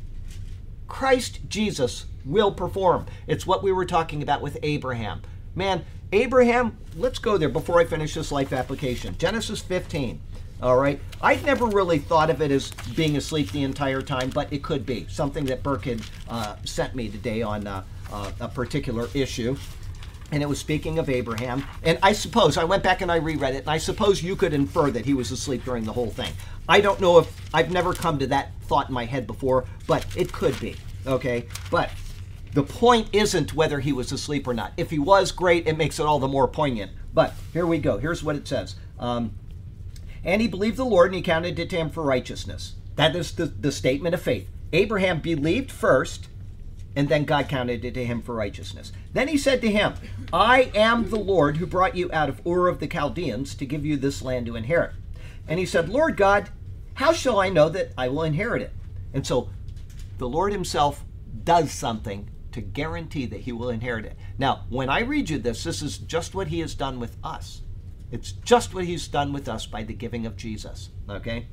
Christ Jesus, will perform. It's what we were talking about with Abraham. Man, Abraham, let's go there before I finish this life application. Genesis 15. All right. I've never really thought of it as being asleep the entire time, but it could be something that Burke had uh, sent me today on uh, uh, a particular issue. And it was speaking of Abraham. And I suppose, I went back and I reread it, and I suppose you could infer that he was asleep during the whole thing. I don't know if I've never come to that thought in my head before, but it could be. Okay. But the point isn't whether he was asleep or not. If he was, great, it makes it all the more poignant. But here we go. Here's what it says. Um, And he believed the Lord and he counted it to him for righteousness. That is the, the statement of faith. Abraham believed first, and then God counted it to him for righteousness. Then he said to him, I am the Lord who brought you out of Ur of the Chaldeans to give you this land to inherit. And he said, Lord God, how shall I know that I will inherit it? And so the Lord himself does something to guarantee that he will inherit it. Now, when I read you this, this is just what he has done with us. It's just what he's done with us by the giving of Jesus. Okay?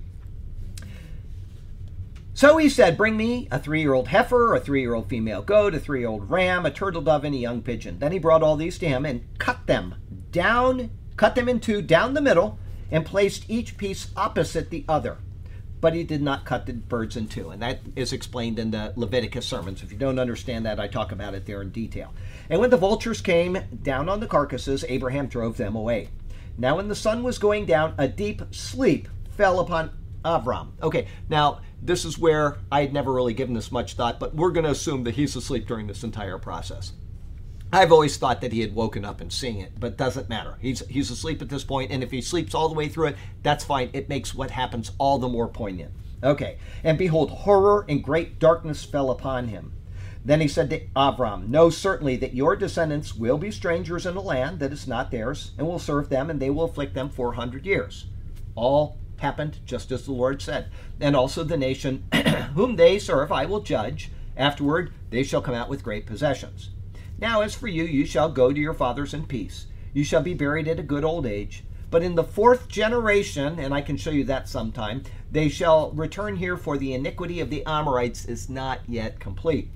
So he said, Bring me a three year old heifer, a three year old female goat, a three year old ram, a turtle dove, and a young pigeon. Then he brought all these to him and cut them down, cut them in two down the middle, and placed each piece opposite the other. But he did not cut the birds in two. And that is explained in the Leviticus sermons. If you don't understand that, I talk about it there in detail. And when the vultures came down on the carcasses, Abraham drove them away. Now, when the sun was going down, a deep sleep fell upon Avram. Okay, now this is where I had never really given this much thought, but we're going to assume that he's asleep during this entire process. I've always thought that he had woken up and seen it, but doesn't matter. He's he's asleep at this point, and if he sleeps all the way through it, that's fine. It makes what happens all the more poignant. Okay, and behold, horror and great darkness fell upon him. Then he said to Avram, Know certainly that your descendants will be strangers in a land that is not theirs, and will serve them, and they will afflict them four hundred years. All happened just as the Lord said. And also the nation [clears throat] whom they serve I will judge. Afterward they shall come out with great possessions. Now as for you, you shall go to your fathers in peace. You shall be buried at a good old age. But in the fourth generation, and I can show you that sometime, they shall return here, for the iniquity of the Amorites is not yet complete.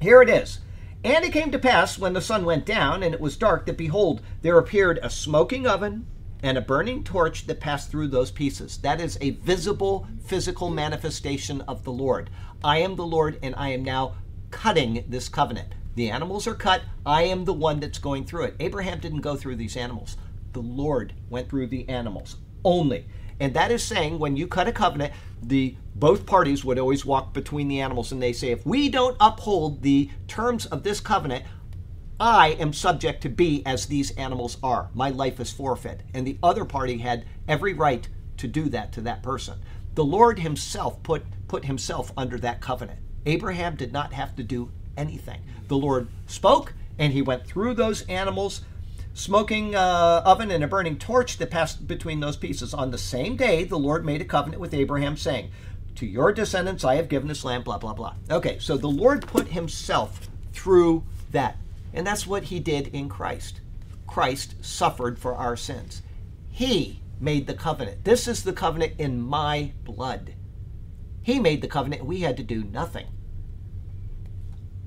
Here it is. And it came to pass when the sun went down and it was dark that behold, there appeared a smoking oven and a burning torch that passed through those pieces. That is a visible physical manifestation of the Lord. I am the Lord and I am now cutting this covenant. The animals are cut. I am the one that's going through it. Abraham didn't go through these animals. The Lord went through the animals only. And that is saying when you cut a covenant, the both parties would always walk between the animals and they say if we don't uphold the terms of this covenant, I am subject to be as these animals are. My life is forfeit. And the other party had every right to do that to that person. The Lord himself put, put himself under that covenant. Abraham did not have to do anything. The Lord spoke, and he went through those animals, smoking uh, oven and a burning torch that passed between those pieces. On the same day, the Lord made a covenant with Abraham, saying, To your descendants I have given this land, blah, blah, blah. Okay, so the Lord put himself through that. And that's what he did in Christ. Christ suffered for our sins. He made the covenant. This is the covenant in my blood. He made the covenant, we had to do nothing.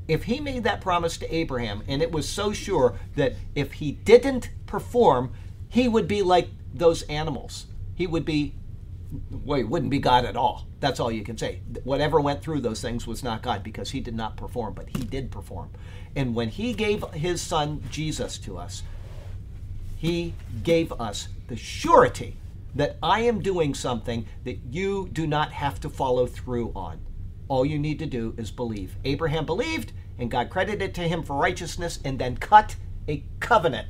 If he made that promise to Abraham, and it was so sure that if he didn't perform, he would be like those animals. He would be, well, he wouldn't be God at all. That's all you can say. Whatever went through those things was not God because he did not perform, but he did perform. And when he gave his son Jesus to us, he gave us the surety that I am doing something that you do not have to follow through on. All you need to do is believe. Abraham believed, and God credited to him for righteousness, and then cut a covenant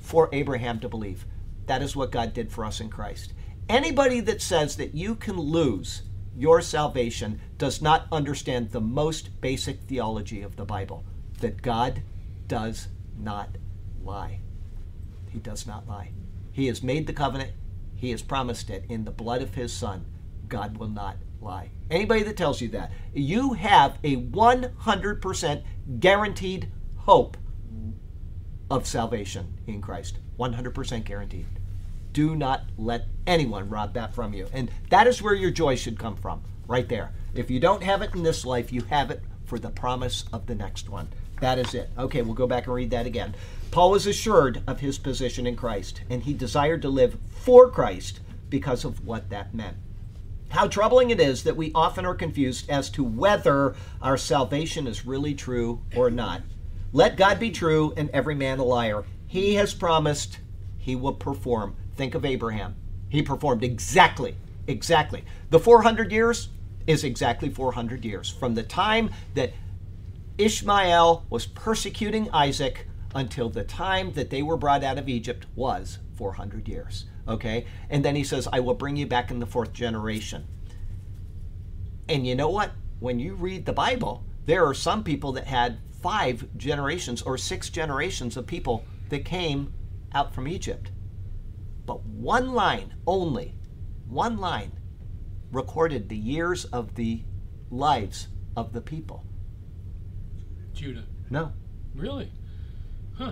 for Abraham to believe. That is what God did for us in Christ. Anybody that says that you can lose your salvation does not understand the most basic theology of the Bible that God does not lie. He does not lie. He has made the covenant, He has promised it in the blood of His Son. God will not lie. Anybody that tells you that, you have a 100% guaranteed hope of salvation in Christ. 100% guaranteed. Do not let anyone rob that from you. And that is where your joy should come from, right there. If you don't have it in this life, you have it for the promise of the next one. That is it. Okay, we'll go back and read that again. Paul was assured of his position in Christ, and he desired to live for Christ because of what that meant. How troubling it is that we often are confused as to whether our salvation is really true or not. Let God be true and every man a liar. He has promised he will perform. Think of Abraham. He performed exactly, exactly. The 400 years is exactly 400 years. From the time that Ishmael was persecuting Isaac until the time that they were brought out of Egypt was 400 years. Okay? And then he says, I will bring you back in the fourth generation. And you know what? When you read the Bible, there are some people that had five generations or six generations of people that came out from Egypt. But one line only, one line recorded the years of the lives of the people. Judah. No. Really?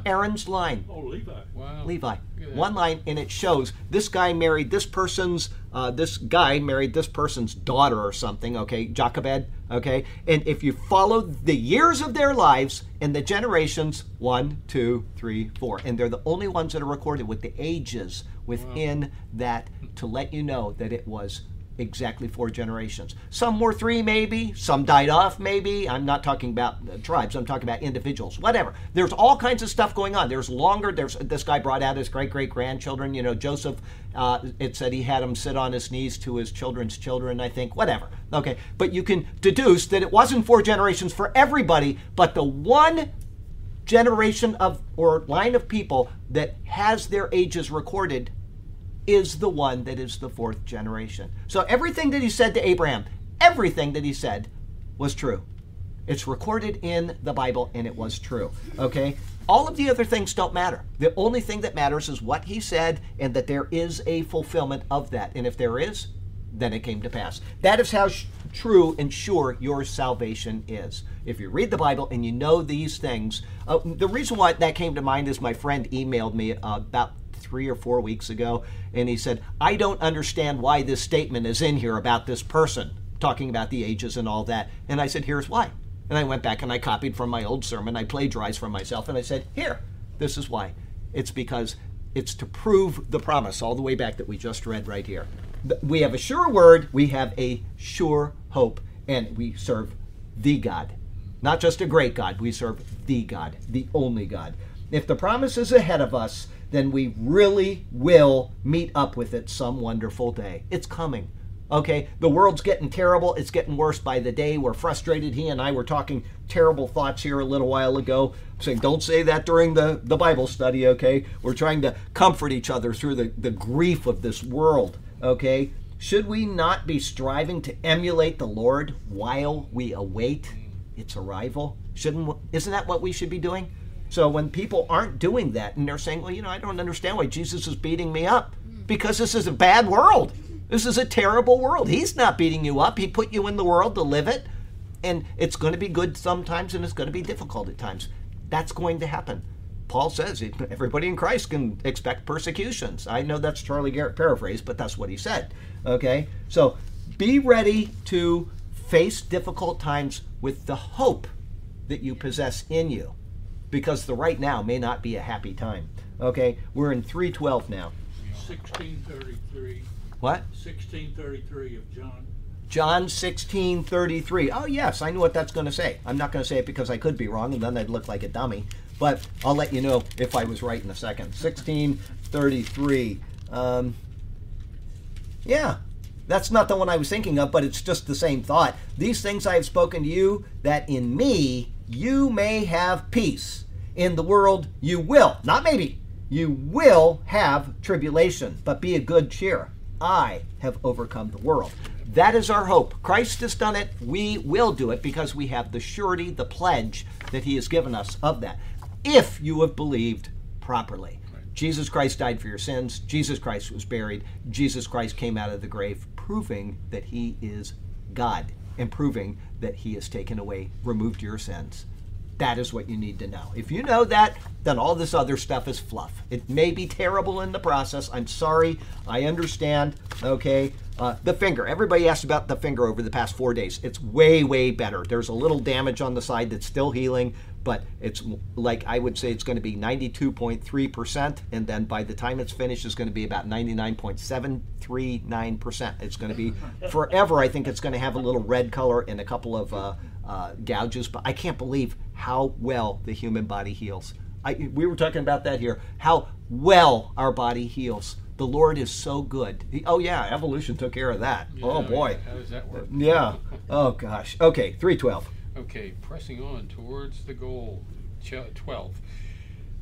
Aaron's line. Oh, Levi. Wow. Levi. Look at that. One line, and it shows this guy married this person's, uh, this guy married this person's daughter or something, okay, Jochebed, okay? And if you follow the years of their lives and the generations, one, two, three, four, and they're the only ones that are recorded with the ages within that to let you know that it was exactly four generations. Some were three, maybe. Some died off, maybe. I'm not talking about uh, tribes. I'm talking about individuals. Whatever. There's all kinds of stuff going on. There's longer. There's this guy brought out his great great grandchildren. You know, Joseph. Uh, it said he had him sit on his knees to his children's children. I think. Whatever. Okay. But you can deduce that it wasn't four generations for everybody, but the one generation of or line of people that has their ages recorded is the one that is the fourth generation. So everything that he said to Abraham, everything that he said was true. It's recorded in the Bible and it was true. Okay? All of the other things don't matter. The only thing that matters is what he said and that there is a fulfillment of that. And if there is, then it came to pass. That is how sh- true and sure your salvation is. If you read the Bible and you know these things, uh, the reason why that came to mind is my friend emailed me uh, about three or four weeks ago, and he said, I don't understand why this statement is in here about this person, talking about the ages and all that. And I said, Here's why. And I went back and I copied from my old sermon, I plagiarized from myself, and I said, Here, this is why. It's because it's to prove the promise all the way back that we just read right here. We have a sure word, we have a sure hope, and we serve the God. Not just a great God, we serve the God, the only God. If the promise is ahead of us, then we really will meet up with it some wonderful day. It's coming. Okay, the world's getting terrible. It's getting worse by the day. We're frustrated. He and I were talking terrible thoughts here a little while ago, saying, don't say that during the, the Bible study, okay? We're trying to comfort each other through the, the grief of this world, okay? Should we not be striving to emulate the Lord while we await its arrival? Shouldn't isn't that what we should be doing? So when people aren't doing that and they're saying, "Well, you know, I don't understand why Jesus is beating me up because this is a bad world. This is a terrible world. He's not beating you up. He put you in the world to live it, and it's going to be good sometimes and it's going to be difficult at times. That's going to happen." Paul says everybody in Christ can expect persecutions. I know that's Charlie Garrett paraphrase, but that's what he said. Okay? So be ready to face difficult times with the hope that you possess in you because the right now may not be a happy time. Okay? We're in 312 now. 1633. What? 1633 of John. John 16 33. Oh, yes, I know what that's going to say. I'm not going to say it because I could be wrong and then I'd look like a dummy. But I'll let you know if I was right in a second. 16:33. Um, yeah, that's not the one I was thinking of, but it's just the same thought. These things I have spoken to you, that in me you may have peace. In the world you will, not maybe, you will have tribulation, but be of good cheer. I have overcome the world. That is our hope. Christ has done it. We will do it because we have the surety, the pledge that He has given us of that. If you have believed properly. Jesus Christ died for your sins. Jesus Christ was buried. Jesus Christ came out of the grave, proving that He is God and proving that He has taken away, removed your sins. That is what you need to know. If you know that, then all this other stuff is fluff. It may be terrible in the process. I'm sorry. I understand. Okay. Uh, the finger. Everybody asked about the finger over the past four days. It's way, way better. There's a little damage on the side that's still healing, but it's like I would say it's going to be 92.3%. And then by the time it's finished, it's going to be about 99.739%. It's going to be [laughs] forever. I think it's going to have a little red color and a couple of uh, uh, gouges, but I can't believe how well the human body heals. I, we were talking about that here. How well our body heals. The Lord is so good. He- oh yeah, evolution took care of that. oh Yeah, boy. How does that work? Yeah. Oh gosh. Okay, three twelve. Okay, pressing on towards the goal. Ch- 12.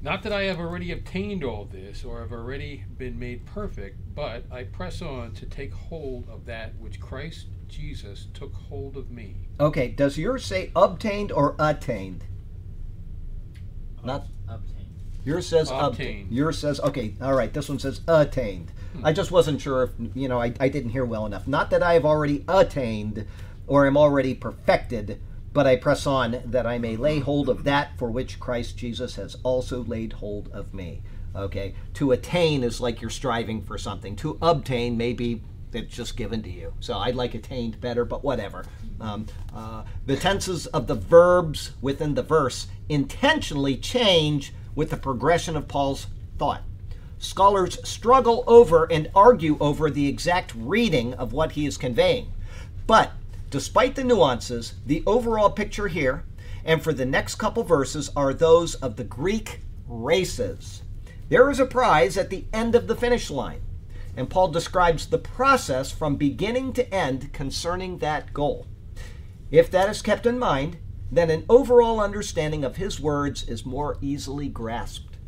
Not that I have already obtained all this or have already been made perfect, but I press on to take hold of that which Christ Jesus took hold of me. Okay, does yours say obtained or attained? Not Obtained. yours says Obtained. obtained. Yours says okay. All right, this one says attained. Hmm. I just wasn't sure if you know. I, I didn't hear well enough. Not that I have already attained or am already perfected, but I press on that I may lay hold of that for which Christ Jesus has also laid hold of me. Okay, to attain is like you're striving for something. To obtain maybe it's just given to you. So I'd like attained better, but whatever. Um, uh, the tenses of the verbs within the verse intentionally change with the progression of Paul's thought. Scholars struggle over and argue over the exact reading of what he is conveying. But despite the nuances, the overall picture here and for the next couple verses are those of the Greek races. There is a prize at the end of the finish line, and Paul describes the process from beginning to end concerning that goal. If that is kept in mind, then an overall understanding of his words is more easily grasped.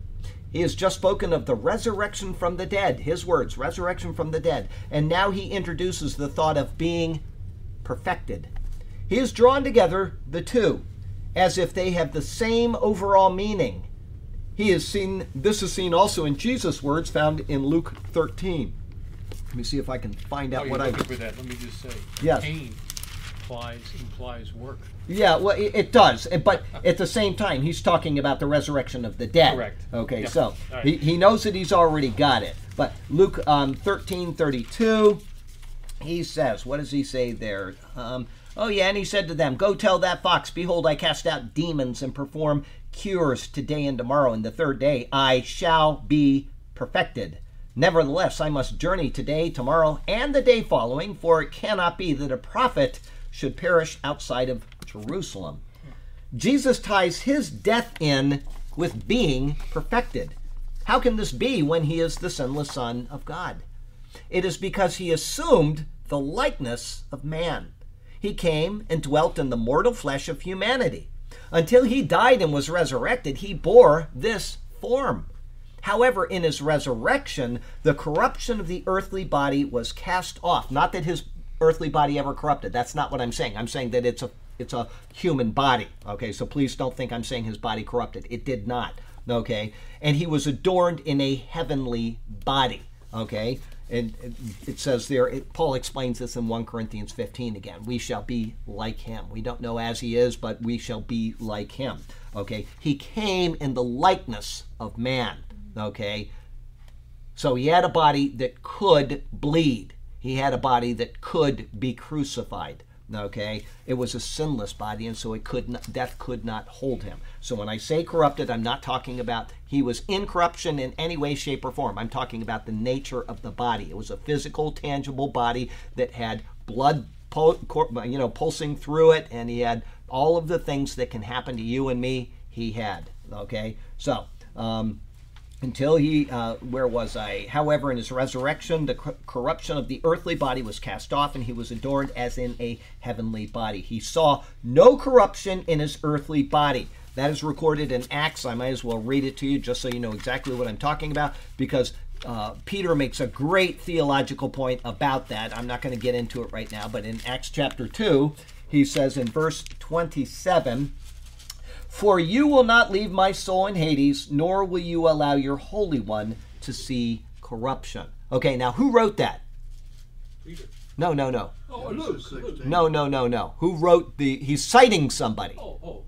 He has just spoken of the resurrection from the dead, his words, resurrection from the dead, and now he introduces the thought of being perfected. He has drawn together the two as if they have the same overall meaning. He is seen this is seen also in Jesus' words found in Luke 13. Let me see if I can find Oh, out you're what I for that. Let me just say. Yes. Pain implies implies work. Yeah, well, it, it does, but at the same time, he's talking about the resurrection of the dead. Correct. Okay, so right. he, he knows that he's already got it. But Luke um, thirteen thirty two, he says, what does he say there? Um, oh yeah, and he said to them, "Go tell that fox, behold, I cast out demons and perform cures today and tomorrow, and the third day I shall be perfected." Nevertheless, I must journey today, tomorrow, and the day following, for it cannot be that a prophet should perish outside of Jerusalem. Jesus ties his death in with being perfected. How can this be when he is the sinless Son of God? It is because he assumed the likeness of man. He came and dwelt in the mortal flesh of humanity. Until he died and was resurrected, he bore this form. However, in his resurrection, the corruption of the earthly body was cast off. Not that his earthly body ever corrupted. That's not what I'm saying. I'm saying that it's a it's a human body. Okay, so please don't think I'm saying his body corrupted. It did not. Okay, and he was adorned in a heavenly body. Okay, and it says there. It, Paul explains this in 1 Corinthians 15 again. We shall be like him. We don't know as he is, but we shall be like him. Okay, he came in the likeness of man. Okay, so he had a body that could bleed. He had a body that could be crucified. Okay, it was a sinless body, and so it could not, death could not hold him. So when I say corrupted, I'm not talking about he was in corruption in any way, shape, or form. I'm talking about the nature of the body. It was a physical, tangible body that had blood, you know, pulsing through it, and he had all of the things that can happen to you and me. He had. Okay, so. Um, until he, uh, where was I? However, in his resurrection, the cor- corruption of the earthly body was cast off, and he was adorned as in a heavenly body. He saw no corruption in his earthly body. That is recorded in Acts. I might as well read it to you just so you know exactly what I'm talking about, because uh, Peter makes a great theological point about that. I'm not going to get into it right now, but in Acts chapter 2, he says in verse 27. For you will not leave my soul in Hades, nor will you allow your Holy One to see corruption. Okay, now who wrote that? Peter. No, no, no. Oh, look, look. No, no, no, no. Who wrote the. He's citing somebody. Oh, oh.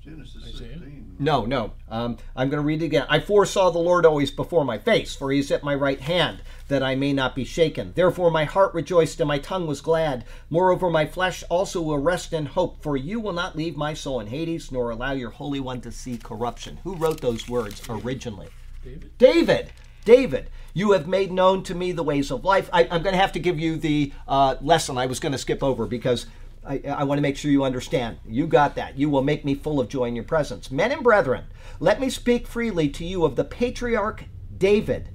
Genesis Isaiah? 16. No, no. Um, I'm going to read it again. I foresaw the Lord always before my face, for he is at my right hand, that I may not be shaken. Therefore my heart rejoiced and my tongue was glad. Moreover, my flesh also will rest in hope, for you will not leave my soul in Hades, nor allow your Holy One to see corruption. Who wrote those words originally? David. David. David, you have made known to me the ways of life. I, I'm going to have to give you the uh, lesson I was going to skip over because I, I want to make sure you understand. You got that. You will make me full of joy in your presence. Men and brethren, let me speak freely to you of the patriarch David,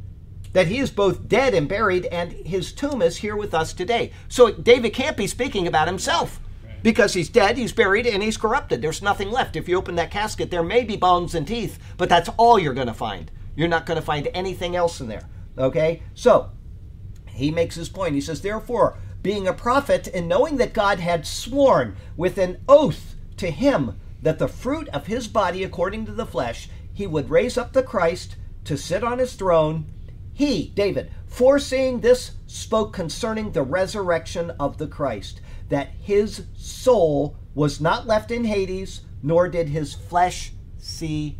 that he is both dead and buried, and his tomb is here with us today. So David can't be speaking about himself. Because he's dead, he's buried, and he's corrupted. There's nothing left. If you open that casket, there may be bones and teeth, but that's all you're going to find. You're not going to find anything else in there. Okay? So, he makes his point. He says, Therefore, being a prophet and knowing that God had sworn with an oath to him that the fruit of his body, according to the flesh, he would raise up the Christ to sit on his throne, he, David, foreseeing this, spoke concerning the resurrection of the Christ, that his soul was not left in Hades, nor did his flesh see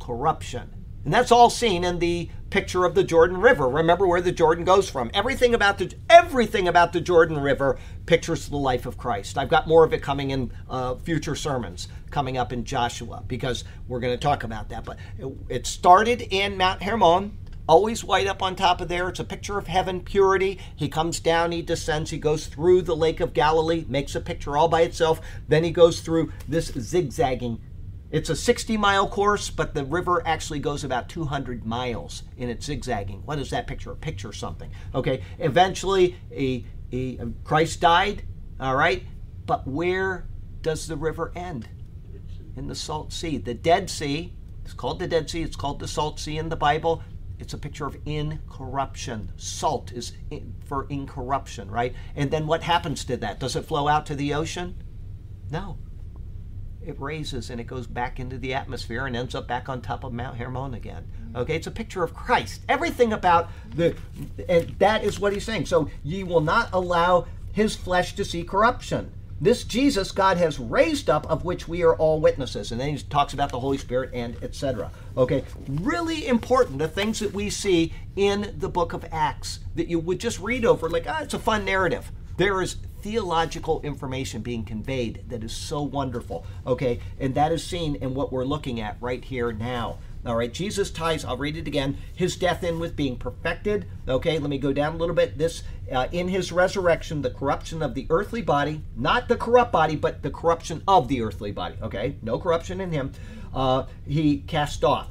corruption. And that's all seen in the picture of the Jordan River. Remember where the Jordan goes from. Everything about the everything about the Jordan River pictures the life of Christ. I've got more of it coming in uh, future sermons coming up in Joshua because we're going to talk about that. But it, it started in Mount Hermon. Always white up on top of there. It's a picture of heaven, purity. He comes down, he descends, he goes through the Lake of Galilee, makes a picture all by itself. Then he goes through this zigzagging it's a 60 mile course, but the river actually goes about 200 miles in its zigzagging. What is that picture? A picture something. Okay. Eventually, a, a, Christ died. All right. But where does the river end? In the Salt Sea. The Dead Sea. It's called the Dead Sea. It's called the Salt Sea in the Bible. It's a picture of incorruption. Salt is in, for incorruption, right? And then what happens to that? Does it flow out to the ocean? No it raises and it goes back into the atmosphere and ends up back on top of Mount Hermon again. Okay, it's a picture of Christ. Everything about the, and that is what he's saying. So ye will not allow his flesh to see corruption. This Jesus God has raised up, of which we are all witnesses. And then he talks about the Holy Spirit and etc. Okay, really important the things that we see in the book of Acts that you would just read over, like, ah, it's a fun narrative. There is theological information being conveyed that is so wonderful. Okay, and that is seen in what we're looking at right here now. All right, Jesus ties, I'll read it again, his death in with being perfected. Okay, let me go down a little bit. This, uh, in his resurrection, the corruption of the earthly body, not the corrupt body, but the corruption of the earthly body. Okay, no corruption in him. Uh, he cast off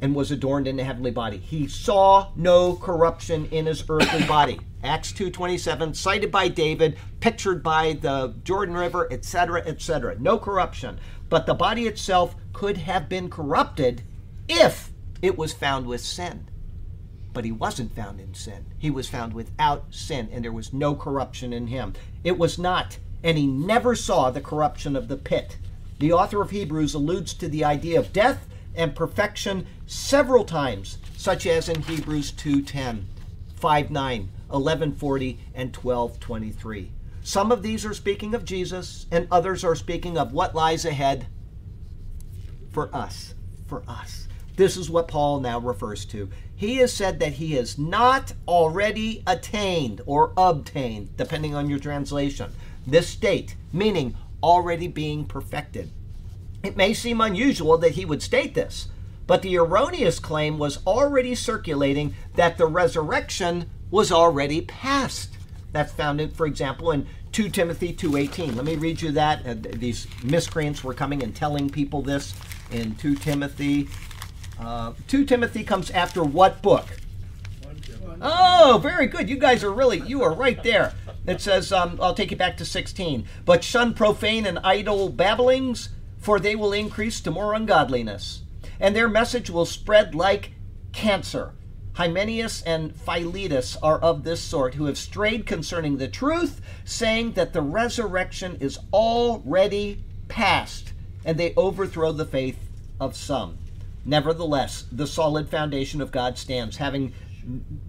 and was adorned in the heavenly body. He saw no corruption in his earthly body. Acts 2:27 cited by David, pictured by the Jordan River, etc., etc. No corruption, but the body itself could have been corrupted if it was found with sin. But he wasn't found in sin. He was found without sin and there was no corruption in him. It was not and he never saw the corruption of the pit. The author of Hebrews alludes to the idea of death and perfection several times, such as in Hebrews 2:10, 5:9, 11:40, and 12:23. Some of these are speaking of Jesus, and others are speaking of what lies ahead for us. For us. This is what Paul now refers to. He has said that he has not already attained or obtained, depending on your translation, this state, meaning already being perfected. It may seem unusual that he would state this, but the erroneous claim was already circulating that the resurrection was already past. That's found, in, for example, in 2 Timothy 2.18. Let me read you that. Uh, these miscreants were coming and telling people this in 2 Timothy. Uh, 2 Timothy comes after what book? Oh, very good. You guys are really, you are right there. It says, um, I'll take you back to 16. But shun profane and idle babblings for they will increase to more ungodliness, and their message will spread like cancer. Hymenaeus and Philetus are of this sort, who have strayed concerning the truth, saying that the resurrection is already past, and they overthrow the faith of some. Nevertheless, the solid foundation of God stands, having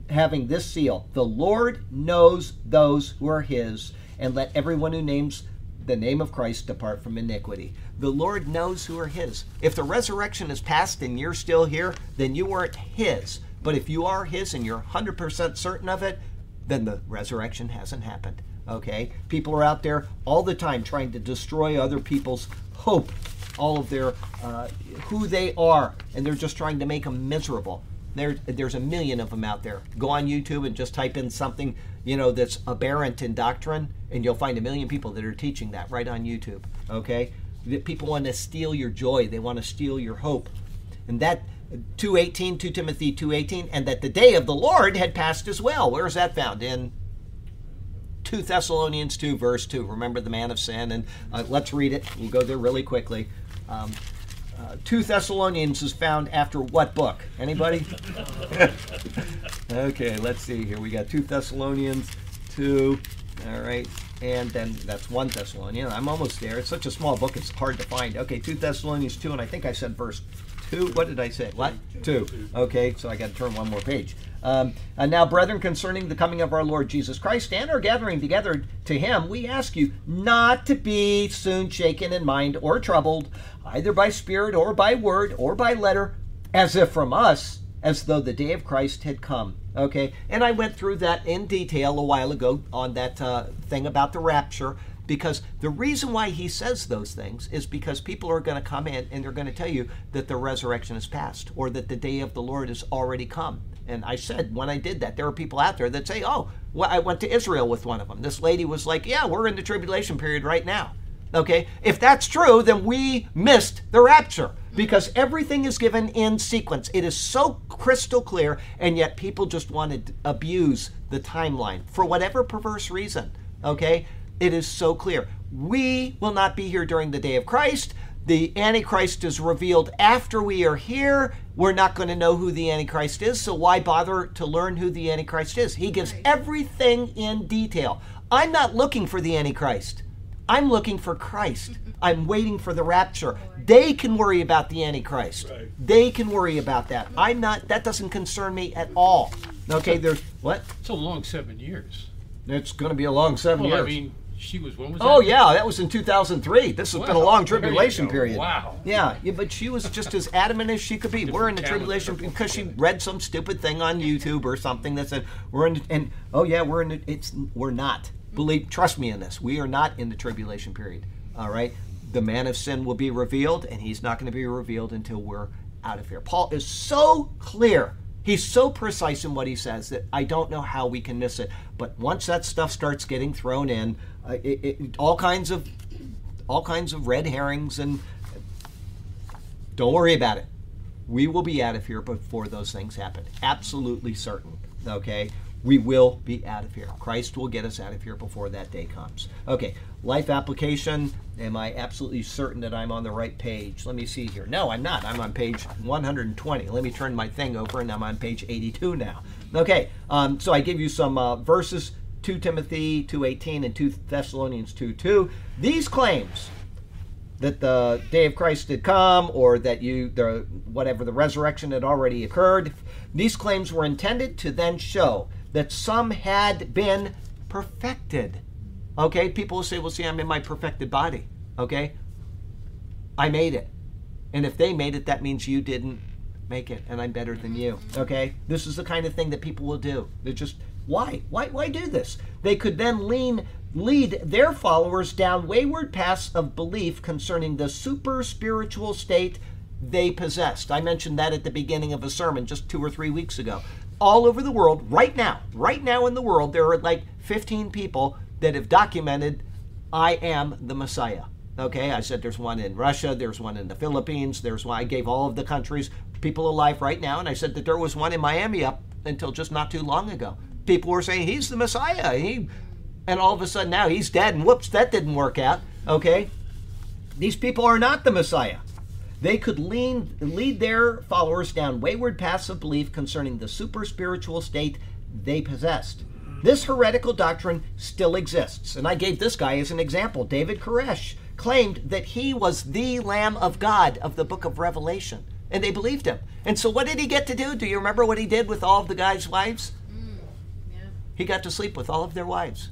having this seal: the Lord knows those who are His, and let everyone who names the name of Christ depart from iniquity. The Lord knows who are His. If the resurrection is past and you're still here, then you weren't His. But if you are His and you're 100% certain of it, then the resurrection hasn't happened. Okay? People are out there all the time trying to destroy other people's hope, all of their, uh, who they are, and they're just trying to make them miserable. There, there's a million of them out there. Go on YouTube and just type in something, you know, that's aberrant in doctrine, and you'll find a million people that are teaching that right on YouTube. Okay, people want to steal your joy, they want to steal your hope, and that 218, 2 Timothy 218, and that the day of the Lord had passed as well. Where is that found? In 2 Thessalonians 2, verse 2. Remember the man of sin, and uh, let's read it. We'll go there really quickly. Um, uh, 2 Thessalonians is found after what book? Anybody? [laughs] okay, let's see here. We got 2 Thessalonians 2. All right. And then that's 1 Thessalonian. I'm almost there. It's such a small book, it's hard to find. Okay, 2 Thessalonians 2, and I think I said verse 2. What did I say? What? 2. Okay, so I got to turn one more page. Um, and now, brethren, concerning the coming of our Lord Jesus Christ and our gathering together to him, we ask you not to be soon shaken in mind or troubled, either by spirit or by word or by letter, as if from us, as though the day of Christ had come. Okay, and I went through that in detail a while ago on that uh, thing about the rapture because the reason why he says those things is because people are going to come in and they're going to tell you that the resurrection is past or that the day of the Lord has already come. And I said when I did that, there are people out there that say, "Oh, well, I went to Israel with one of them." This lady was like, "Yeah, we're in the tribulation period right now." Okay, if that's true, then we missed the rapture because everything is given in sequence. It is so crystal clear, and yet people just want to abuse the timeline for whatever perverse reason. Okay, it is so clear. We will not be here during the day of Christ. The Antichrist is revealed after we are here. We're not going to know who the Antichrist is, so why bother to learn who the Antichrist is? He gives everything in detail. I'm not looking for the Antichrist. I'm looking for Christ. [laughs] I'm waiting for the rapture. They can worry about the Antichrist. Right. They can worry about that. I'm not, that doesn't concern me at all. Okay, there's, what? It's a long seven years. It's going to be a long seven Well, years. I mean, she was, when was Oh that? yeah, that was in 2003. This has been a long tribulation period. Wow. Yeah, yeah, but she was just as adamant as she could be. we're in the tribulation because she read some stupid thing on YouTube or something that said we're in. And oh yeah, we're in. The, it's we're not. Believe, trust me in this. We are not in the tribulation period. All right. The man of sin will be revealed, and he's not going to be revealed until we're out of here. Paul is so clear. He's so precise in what he says that I don't know how we can miss it. But once that stuff starts getting thrown in, it, all kinds of all kinds of red herrings and don't worry about it. We will be out of here before those things happen. Absolutely certain. Okay? We will be out of here. Christ will get us out of here before that day comes. Okay, life application. Am I absolutely certain that I'm on the right page? Let me see here. No, I'm not. I'm on page 120. Let me turn my thing over, and I'm on page 82 now. Okay, um, so I give you some uh, verses 2 Timothy 2.18 and 2 Thessalonians 2.2. These claims that the day of Christ had come or that you the whatever the resurrection had already occurred these claims were intended to then show that some had been perfected. Okay people will say well see I'm in my perfected body. Okay? I made it. And if they made it that means you didn't make it and I'm better than you. Okay? This is the kind of thing that people will do. They just why why why do this they could then lean lead their followers down wayward paths of belief concerning the super spiritual state they possessed. I mentioned that at the beginning of a sermon just two or three weeks ago. All over the world, right now, right now in the world, there are like 15 people that have documented, I am the Messiah. Okay, I said there's one in Russia, there's one in the Philippines, there's one, I gave all of the countries people alive right now, and I said that there was one in Miami up until just not too long ago. People were saying he's the Messiah. He and all of a sudden now he's dead and whoops that didn't work out okay? These people are not the messiah. They could lean, lead their followers down wayward paths of belief concerning the super spiritual state they possessed. This heretical doctrine still exists and i gave this guy as an example. David koresh claimed that he was the lamb of god of the book of revelation and they believed him. And so what did he get to do? Do you remember what he did with all of the guys wives. He got to sleep with all of their wives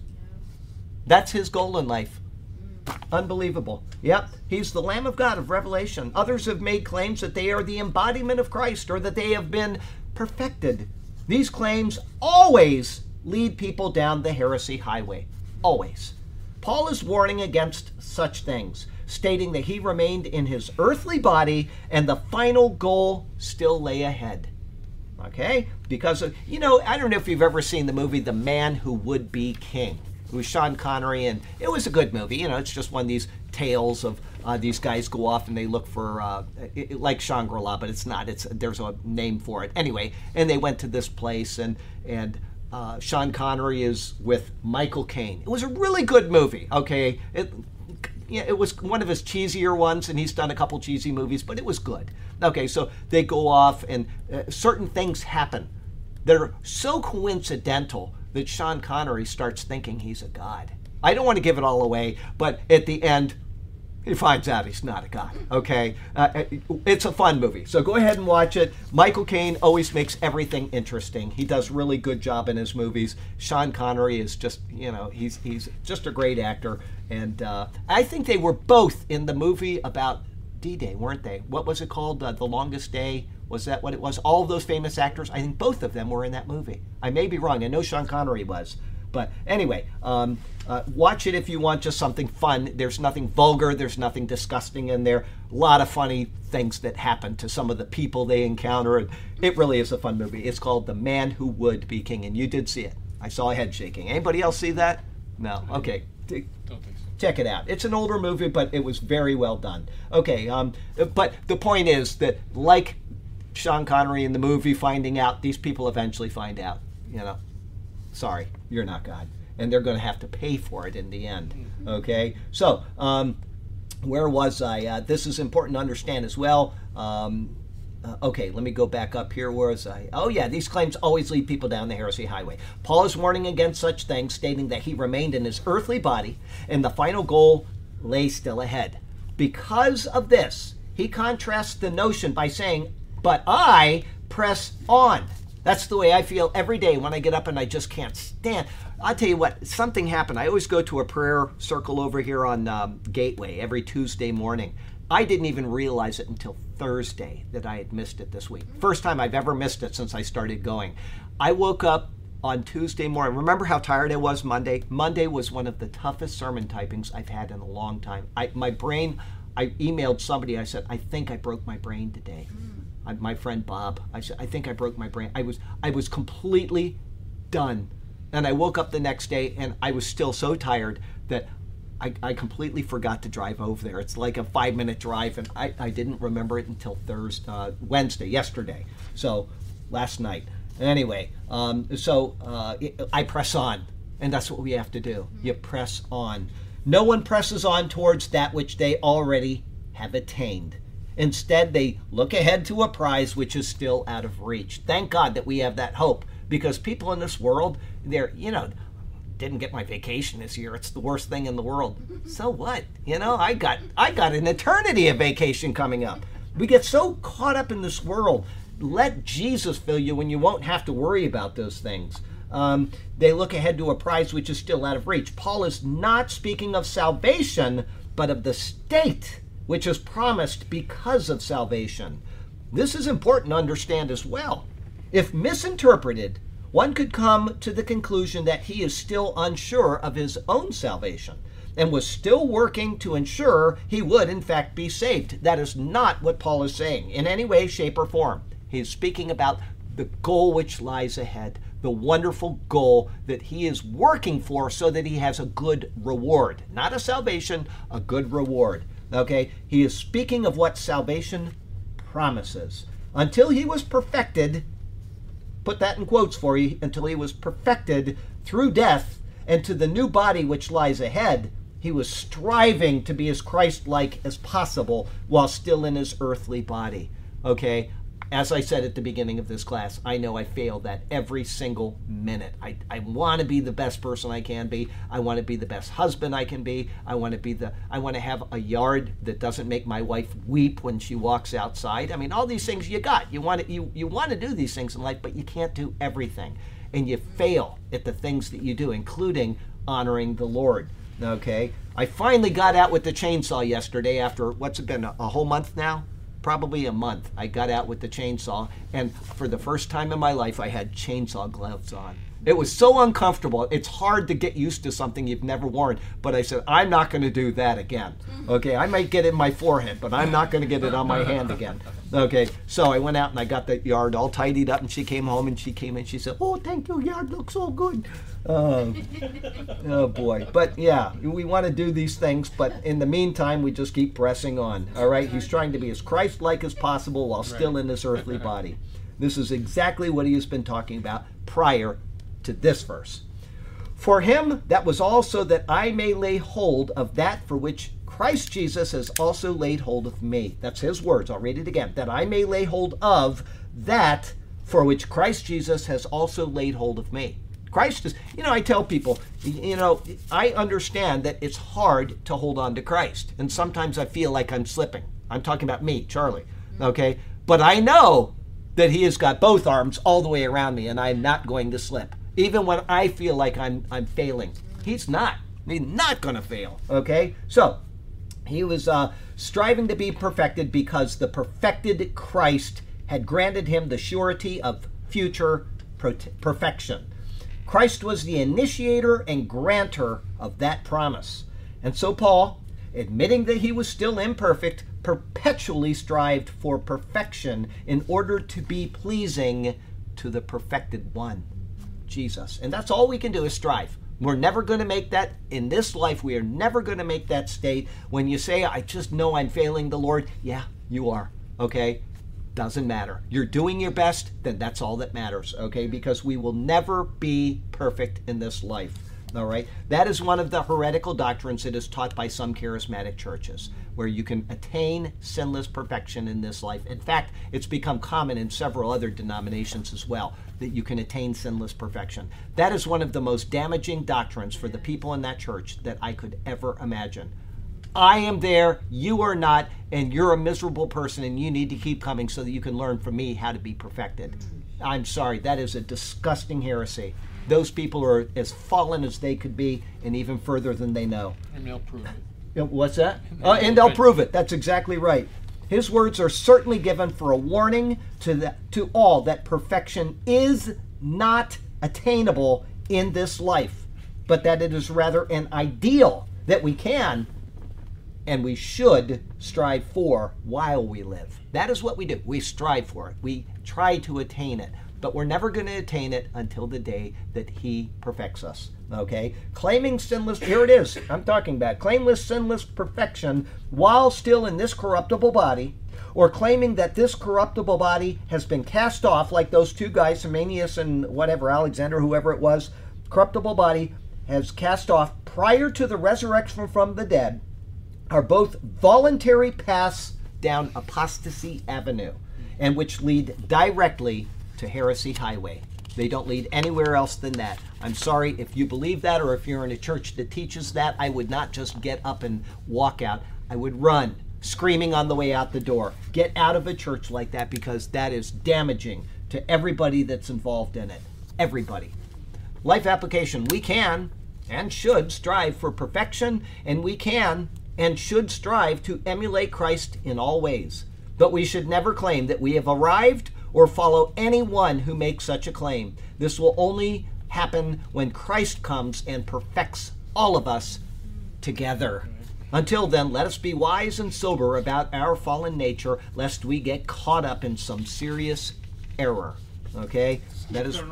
that's his goal in life. Unbelievable. Yep, he's the Lamb of God of Revelation. Others have made claims that they are the embodiment of Christ or that they have been perfected. These claims always lead people down the heresy highway. Always. Paul is warning against such things, stating that he remained in his earthly body and the final goal still lay ahead. Okay? Because, you know, I don't know if you've ever seen the movie The Man Who Would Be King. It was Sean Connery, and it was a good movie. You know, it's just one of these tales of uh, these guys go off and they look for, uh, it, like Shangri-La, but it's not. It's There's a name for it. Anyway, and they went to this place, and, and uh, Sean Connery is with Michael Caine. It was a really good movie. Okay, it yeah, it was one of his cheesier ones, and he's done a couple cheesy movies, but it was good. Okay, so they go off, and uh, certain things happen that are so coincidental that Sean Connery starts thinking he's a god. I don't want to give it all away, but at the end, he finds out he's not a god. Okay, uh, it's a fun movie, so go ahead and watch it. Michael Caine always makes everything interesting. He does really good job in his movies. Sean Connery is just, you know, he's he's just a great actor, and uh, I think they were both in the movie about D-Day, weren't they? What was it called? Uh, the Longest Day. Was that what it was? All of those famous actors. I think both of them were in that movie. I may be wrong. I know Sean Connery was. But anyway, um, uh, watch it if you want just something fun. There's nothing vulgar, there's nothing disgusting in there. A lot of funny things that happen to some of the people they encounter. It really is a fun movie. It's called The Man Who Would Be King, and you did see it. I saw a head shaking. Anybody else see that? No. Okay. Don't think so. Check it out. It's an older movie, but it was very well done. Okay, um, but the point is that, like Sean Connery in the movie, finding out, these people eventually find out. You know, sorry, you're not God. And they're going to have to pay for it in the end. Okay? So, um, where was I? Uh, this is important to understand as well. Um, uh, okay, let me go back up here. Where was I? Oh, yeah, these claims always lead people down the heresy highway. Paul is warning against such things, stating that he remained in his earthly body and the final goal lay still ahead. Because of this, he contrasts the notion by saying, But I press on. That's the way I feel every day when I get up and I just can't stand. I'll tell you what, something happened. I always go to a prayer circle over here on um, Gateway every Tuesday morning. I didn't even realize it until Thursday that I had missed it this week. First time I've ever missed it since I started going. I woke up on Tuesday morning. Remember how tired I was Monday? Monday was one of the toughest sermon typings I've had in a long time. I, my brain, I emailed somebody, I said, I think I broke my brain today. I, my friend Bob, I I think I broke my brain. I was, I was completely done. And I woke up the next day and I was still so tired that I, I completely forgot to drive over there. It's like a five minute drive, and I, I didn't remember it until Thursday, uh, Wednesday, yesterday. So last night. Anyway, um, so uh, I press on, and that's what we have to do. You press on. No one presses on towards that which they already have attained. Instead, they look ahead to a prize which is still out of reach. Thank God that we have that hope because people in this world, they're, you know, didn't get my vacation this year. It's the worst thing in the world. So what? You know, I got I got an eternity of vacation coming up. We get so caught up in this world. Let Jesus fill you when you won't have to worry about those things. Um, they look ahead to a prize which is still out of reach. Paul is not speaking of salvation, but of the state which is promised because of salvation. This is important to understand as well. If misinterpreted, one could come to the conclusion that he is still unsure of his own salvation and was still working to ensure he would, in fact, be saved. That is not what Paul is saying in any way, shape, or form. He is speaking about the goal which lies ahead, the wonderful goal that he is working for so that he has a good reward. Not a salvation, a good reward. Okay? He is speaking of what salvation promises. Until he was perfected, put that in quotes for you, until he was perfected through death and to the new body which lies ahead, he was striving to be as Christ like as possible while still in his earthly body. Okay? As I said at the beginning of this class, I know I fail that every single minute. I, I want to be the best person I can be. I want to be the best husband I can be. I want to be the I want to have a yard that doesn't make my wife weep when she walks outside. I mean, all these things you got. You want to you, you want to do these things in life, but you can't do everything. And you fail at the things that you do, including honoring the Lord. Okay? I finally got out with the chainsaw yesterday after what's it been, a, a whole month now? Probably a month, I got out with the chainsaw, and for the first time in my life, I had chainsaw gloves on. It was so uncomfortable. It's hard to get used to something you've never worn. But I said, I'm not going to do that again. Okay, I might get it in my forehead, but I'm not going to get it on my hand again. [laughs] Okay, so I went out and I got the yard all tidied up, and she came home and she came in. She said, "Oh, thank you, yard looks so good." Um, [laughs] oh boy, but yeah, we want to do these things, but in the meantime, we just keep pressing on. All right, he's trying to be as Christ-like as possible while still in this earthly body. This is exactly what he has been talking about prior to this verse. For him that was also that I may lay hold of that for which Christ Jesus has also laid hold of me. That's his words. I'll read it again. That I may lay hold of that for which Christ Jesus has also laid hold of me. Christ is, you know, I tell people, you know, I understand that it's hard to hold on to Christ. And sometimes I feel like I'm slipping. I'm talking about me, Charlie. Mm-hmm. Okay? But I know that he has got both arms all the way around me and I'm not going to slip. Even when I feel like I'm I'm failing. He's not. He's not going to fail. Okay? So, he was uh, striving to be perfected because the perfected Christ had granted him the surety of future perfection. Christ was the initiator and grantor of that promise. And so Paul, admitting that he was still imperfect, perpetually strived for perfection in order to be pleasing to the perfected one, Jesus. And that's all we can do is strive. We're never going to make that in this life. We are never going to make that state. When you say, I just know I'm failing the Lord, yeah, you are. Okay? Doesn't matter. You're doing your best, then that's all that matters. Okay? Because we will never be perfect in this life. All right? That is one of the heretical doctrines that is taught by some charismatic churches, where you can attain sinless perfection in this life. In fact, it's become common in several other denominations as well that you can attain sinless perfection. That is one of the most damaging doctrines for the people in that church that I could ever imagine. I am there, you are not, and you're a miserable person, and you need to keep coming so that you can learn from me how to be perfected. I'm sorry, that is a disgusting heresy. Those people are as fallen as they could be, and even further than they know. And they'll prove it. What's that? Uh, and they'll prove it. That's exactly right. His words are certainly given for a warning to, the, to all that perfection is not attainable in this life, but that it is rather an ideal that we can and we should strive for while we live. That is what we do. We strive for it, we try to attain it but we're never going to attain it until the day that He perfects us. Okay? Claiming sinless, here it is, I'm talking about claimless, sinless perfection while still in this corruptible body, or claiming that this corruptible body has been cast off, like those two guys, Hymenaeus and whatever, Alexander, whoever it was, corruptible body has cast off prior to the resurrection from the dead, are both voluntary paths down apostasy avenue, and which lead directly to Heresy Highway. They don't lead anywhere else than that. I'm sorry if you believe that or if you're in a church that teaches that, I would not just get up and walk out. I would run, screaming on the way out the door. Get out of a church like that because that is damaging to everybody that's involved in it. Everybody. Life application we can and should strive for perfection, and we can and should strive to emulate Christ in all ways. But we should never claim that we have arrived or follow anyone who makes such a claim. This will only happen when Christ comes and perfects all of us together. Until then, let us be wise and sober about our fallen nature, lest we get caught up in some serious error. Okay? That is. is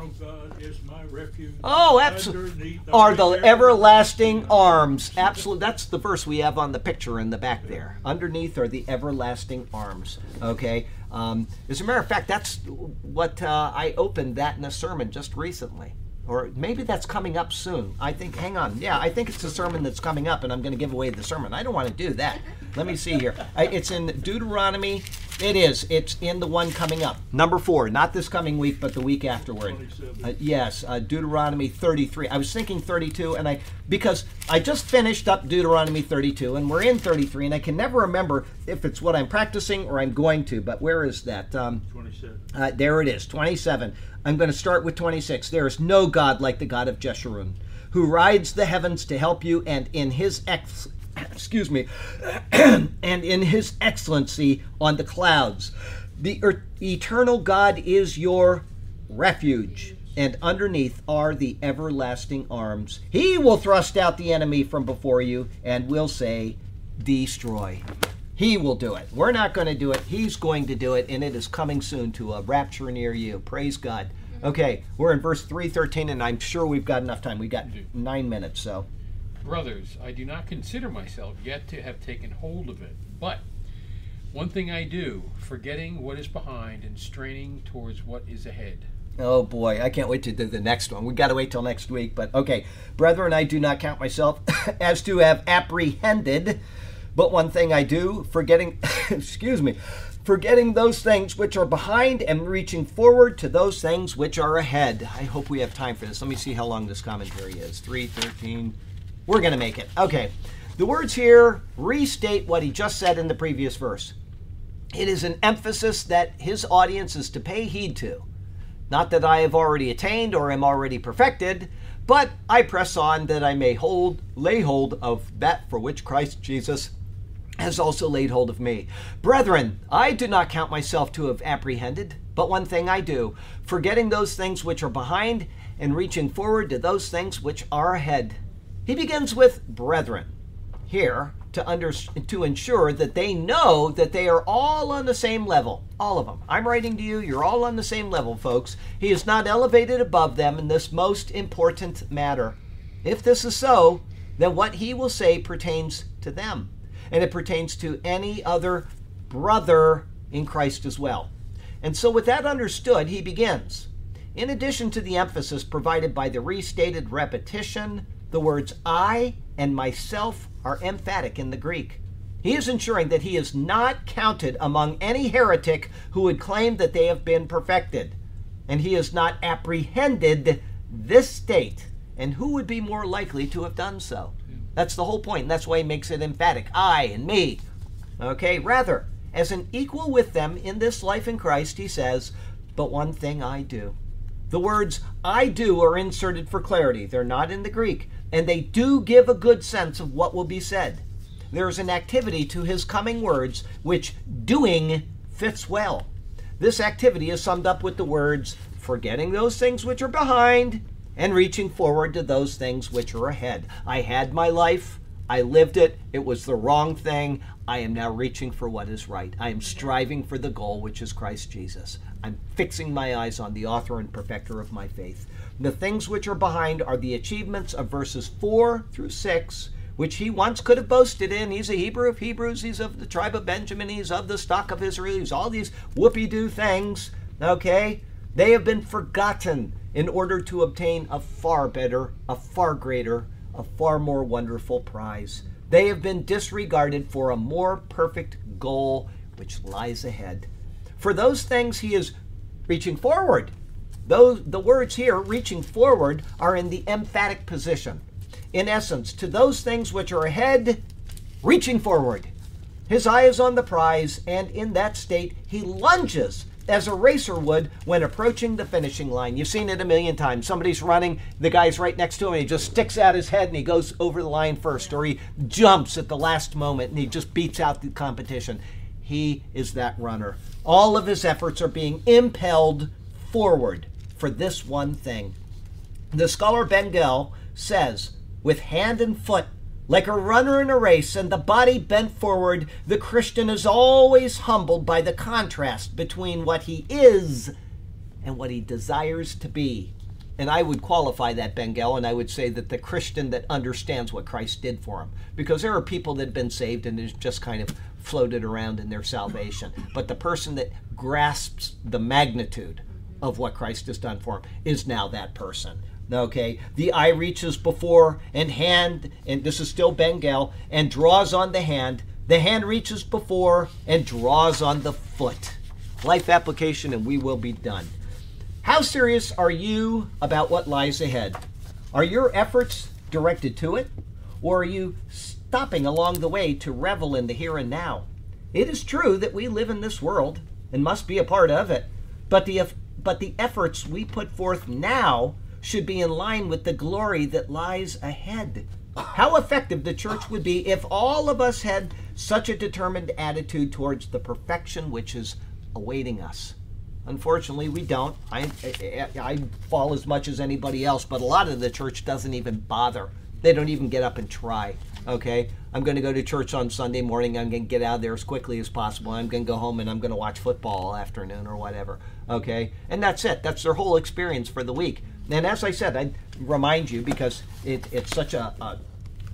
oh, absolutely. Are the everlasting arms. Absolutely. That's the verse we have on the picture in the back there. Underneath are the everlasting arms. Okay? Um, as a matter of fact, that's what uh, I opened that in a sermon just recently. Or maybe that's coming up soon. I think, hang on. Yeah, I think it's a sermon that's coming up, and I'm going to give away the sermon. I don't want to do that. Let me see here. I, it's in Deuteronomy. It is. It's in the one coming up. Number four, not this coming week, but the week afterward. Uh, yes, uh, Deuteronomy 33. I was thinking 32, and I because I just finished up Deuteronomy 32, and we're in 33, and I can never remember if it's what I'm practicing or I'm going to. But where is that? Um, 27. Uh, there it is, 27. I'm going to start with 26. There is no God like the God of Jeshurun, who rides the heavens to help you, and in his ex- [coughs] excuse me, [coughs] and in his excellency on the clouds. The er- eternal God is your refuge, and underneath are the everlasting arms. He will thrust out the enemy from before you and will say, Destroy. He will do it. We're not going to do it. He's going to do it, and it is coming soon to a rapture near you. Praise God. Okay, we're in verse 313, and I'm sure we've got enough time. We've got nine minutes, so. Brothers, I do not consider myself yet to have taken hold of it, but one thing I do, forgetting what is behind and straining towards what is ahead. Oh boy, I can't wait to do the next one. We got to wait till next week, but okay. Brethren, I do not count myself [laughs] as to have apprehended, but one thing I do, forgetting, [laughs] excuse me, forgetting those things which are behind and reaching forward to those things which are ahead. I hope we have time for this. Let me see how long this commentary is. 313. We're going to make it. Okay. The words here restate what he just said in the previous verse. It is an emphasis that his audience is to pay heed to. Not that I have already attained or am already perfected, but I press on that I may hold lay hold of that for which Christ Jesus has also laid hold of me. Brethren, I do not count myself to have apprehended, but one thing I do, forgetting those things which are behind and reaching forward to those things which are ahead. He begins with brethren here to under, to ensure that they know that they are all on the same level. All of them. I'm writing to you, you're all on the same level, folks. He is not elevated above them in this most important matter. If this is so, then what he will say pertains to them, and it pertains to any other brother in Christ as well. And so, with that understood, he begins. In addition to the emphasis provided by the restated repetition, the words I and myself are emphatic in the Greek. He is ensuring that he is not counted among any heretic who would claim that they have been perfected, and he has not apprehended this state. And who would be more likely to have done so? That's the whole point. And that's why he makes it emphatic I and me. Okay, rather, as an equal with them in this life in Christ, he says, But one thing I do. The words I do are inserted for clarity. They're not in the Greek and they do give a good sense of what will be said. There's an activity to his coming words which doing fits well. This activity is summed up with the words forgetting those things which are behind and reaching forward to those things which are ahead. I had my life, I lived it, it was the wrong thing. I am now reaching for what is right. I am striving for the goal, which is Christ Jesus. I'm fixing my eyes on the author and perfecter of my faith. The things which are behind are the achievements of verses 4 through 6, which he once could have boasted in. He's a Hebrew of Hebrews, he's of the tribe of Benjamin, he's of the stock of Israel, he's all these whoopee doo things. Okay? They have been forgotten in order to obtain a far better, a far greater, a far more wonderful prize. They have been disregarded for a more perfect goal which lies ahead. For those things he is reaching forward those, the words here, reaching forward, are in the emphatic position. In essence, to those things which are ahead, reaching forward. His eye is on the prize, and in that state, he lunges as a racer would when approaching the finishing line. You've seen it a million times. Somebody's running, the guy's right next to him, he just sticks out his head and he goes over the line first, or he jumps at the last moment and he just beats out the competition. He is that runner. All of his efforts are being impelled forward for this one thing. The scholar Bengel says, with hand and foot, like a runner in a race and the body bent forward, the Christian is always humbled by the contrast between what he is and what he desires to be. And I would qualify that, Bengel, and I would say that the Christian that understands what Christ did for him. Because there are people that have been saved and have just kind of floated around in their salvation. But the person that grasps the magnitude of what Christ has done for him is now that person. Okay, the eye reaches before and hand, and this is still Bengel, and draws on the hand. The hand reaches before and draws on the foot. Life application, and we will be done. How serious are you about what lies ahead? Are your efforts directed to it, or are you stopping along the way to revel in the here and now? It is true that we live in this world and must be a part of it, but the but the efforts we put forth now should be in line with the glory that lies ahead. How effective the church would be if all of us had such a determined attitude towards the perfection which is awaiting us. Unfortunately, we don't. I, I, I, fall as much as anybody else, but a lot of the church doesn't even bother. They don't even get up and try. Okay? I'm going to go to church on Sunday morning. I'm going to get out of there as quickly as possible. I'm going to go home and I'm going to watch football all afternoon or whatever. Okay? And that's it. That's their whole experience for the week. And as I said, I remind you because it, it's such a, a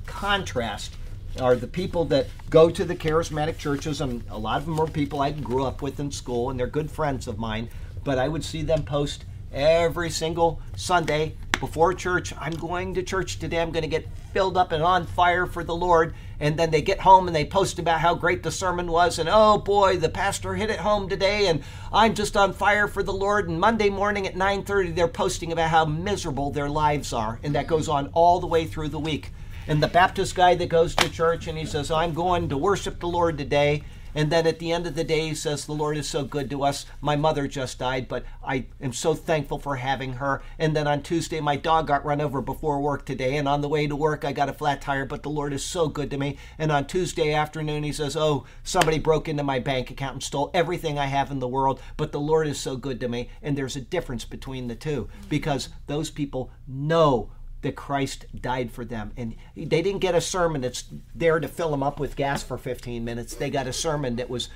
contrast are the people that go to the charismatic churches, and a lot of them are people I grew up with in school, and they're good friends of mine. But I would see them post every single Sunday before church. I'm going to church today. I'm going to get filled up and on fire for the Lord. And then they get home and they post about how great the sermon was. And oh boy, the pastor hit it home today. And I'm just on fire for the Lord. And Monday morning at 9:30, they're posting about how miserable their lives are. And that goes on all the way through the week. And the Baptist guy that goes to church and he says, I'm going to worship the Lord today. And then at the end of the day, he says, The Lord is so good to us. My mother just died, but I am so thankful for having her. And then on Tuesday, my dog got run over before work today. And on the way to work, I got a flat tire, but the Lord is so good to me. And on Tuesday afternoon, he says, Oh, somebody broke into my bank account and stole everything I have in the world, but the Lord is so good to me. And there's a difference between the two because those people know that Christ died for them. And they didn't get a sermon that's there to fill them up with gas for 15 minutes. They got a sermon that was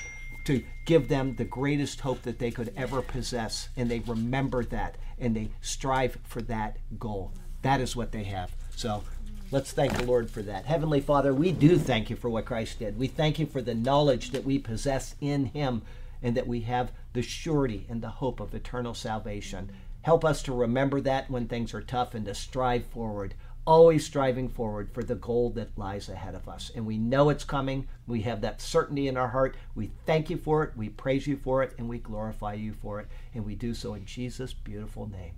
to give them the greatest hope that they could ever possess. And they remember that and they strive for that goal. That is what they have. So let's thank the Lord for that. Heavenly Father, we do thank you for what Christ did. We thank you for the knowledge that we possess in him and that we have the surety and the hope of eternal salvation. Help us to remember that when things are tough and to strive forward, always striving forward for the goal that lies ahead of us. And we know it's coming. We have that certainty in our heart. We thank you for it. We praise you for it. And we glorify you for it. And we do so in Jesus' beautiful name.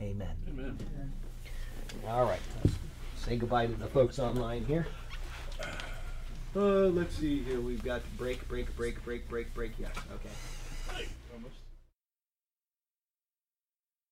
Amen. Amen. All right. Say goodbye to the folks online here. Uh, let's see here. We've got break, break, break, break, break, break. Yes. Okay.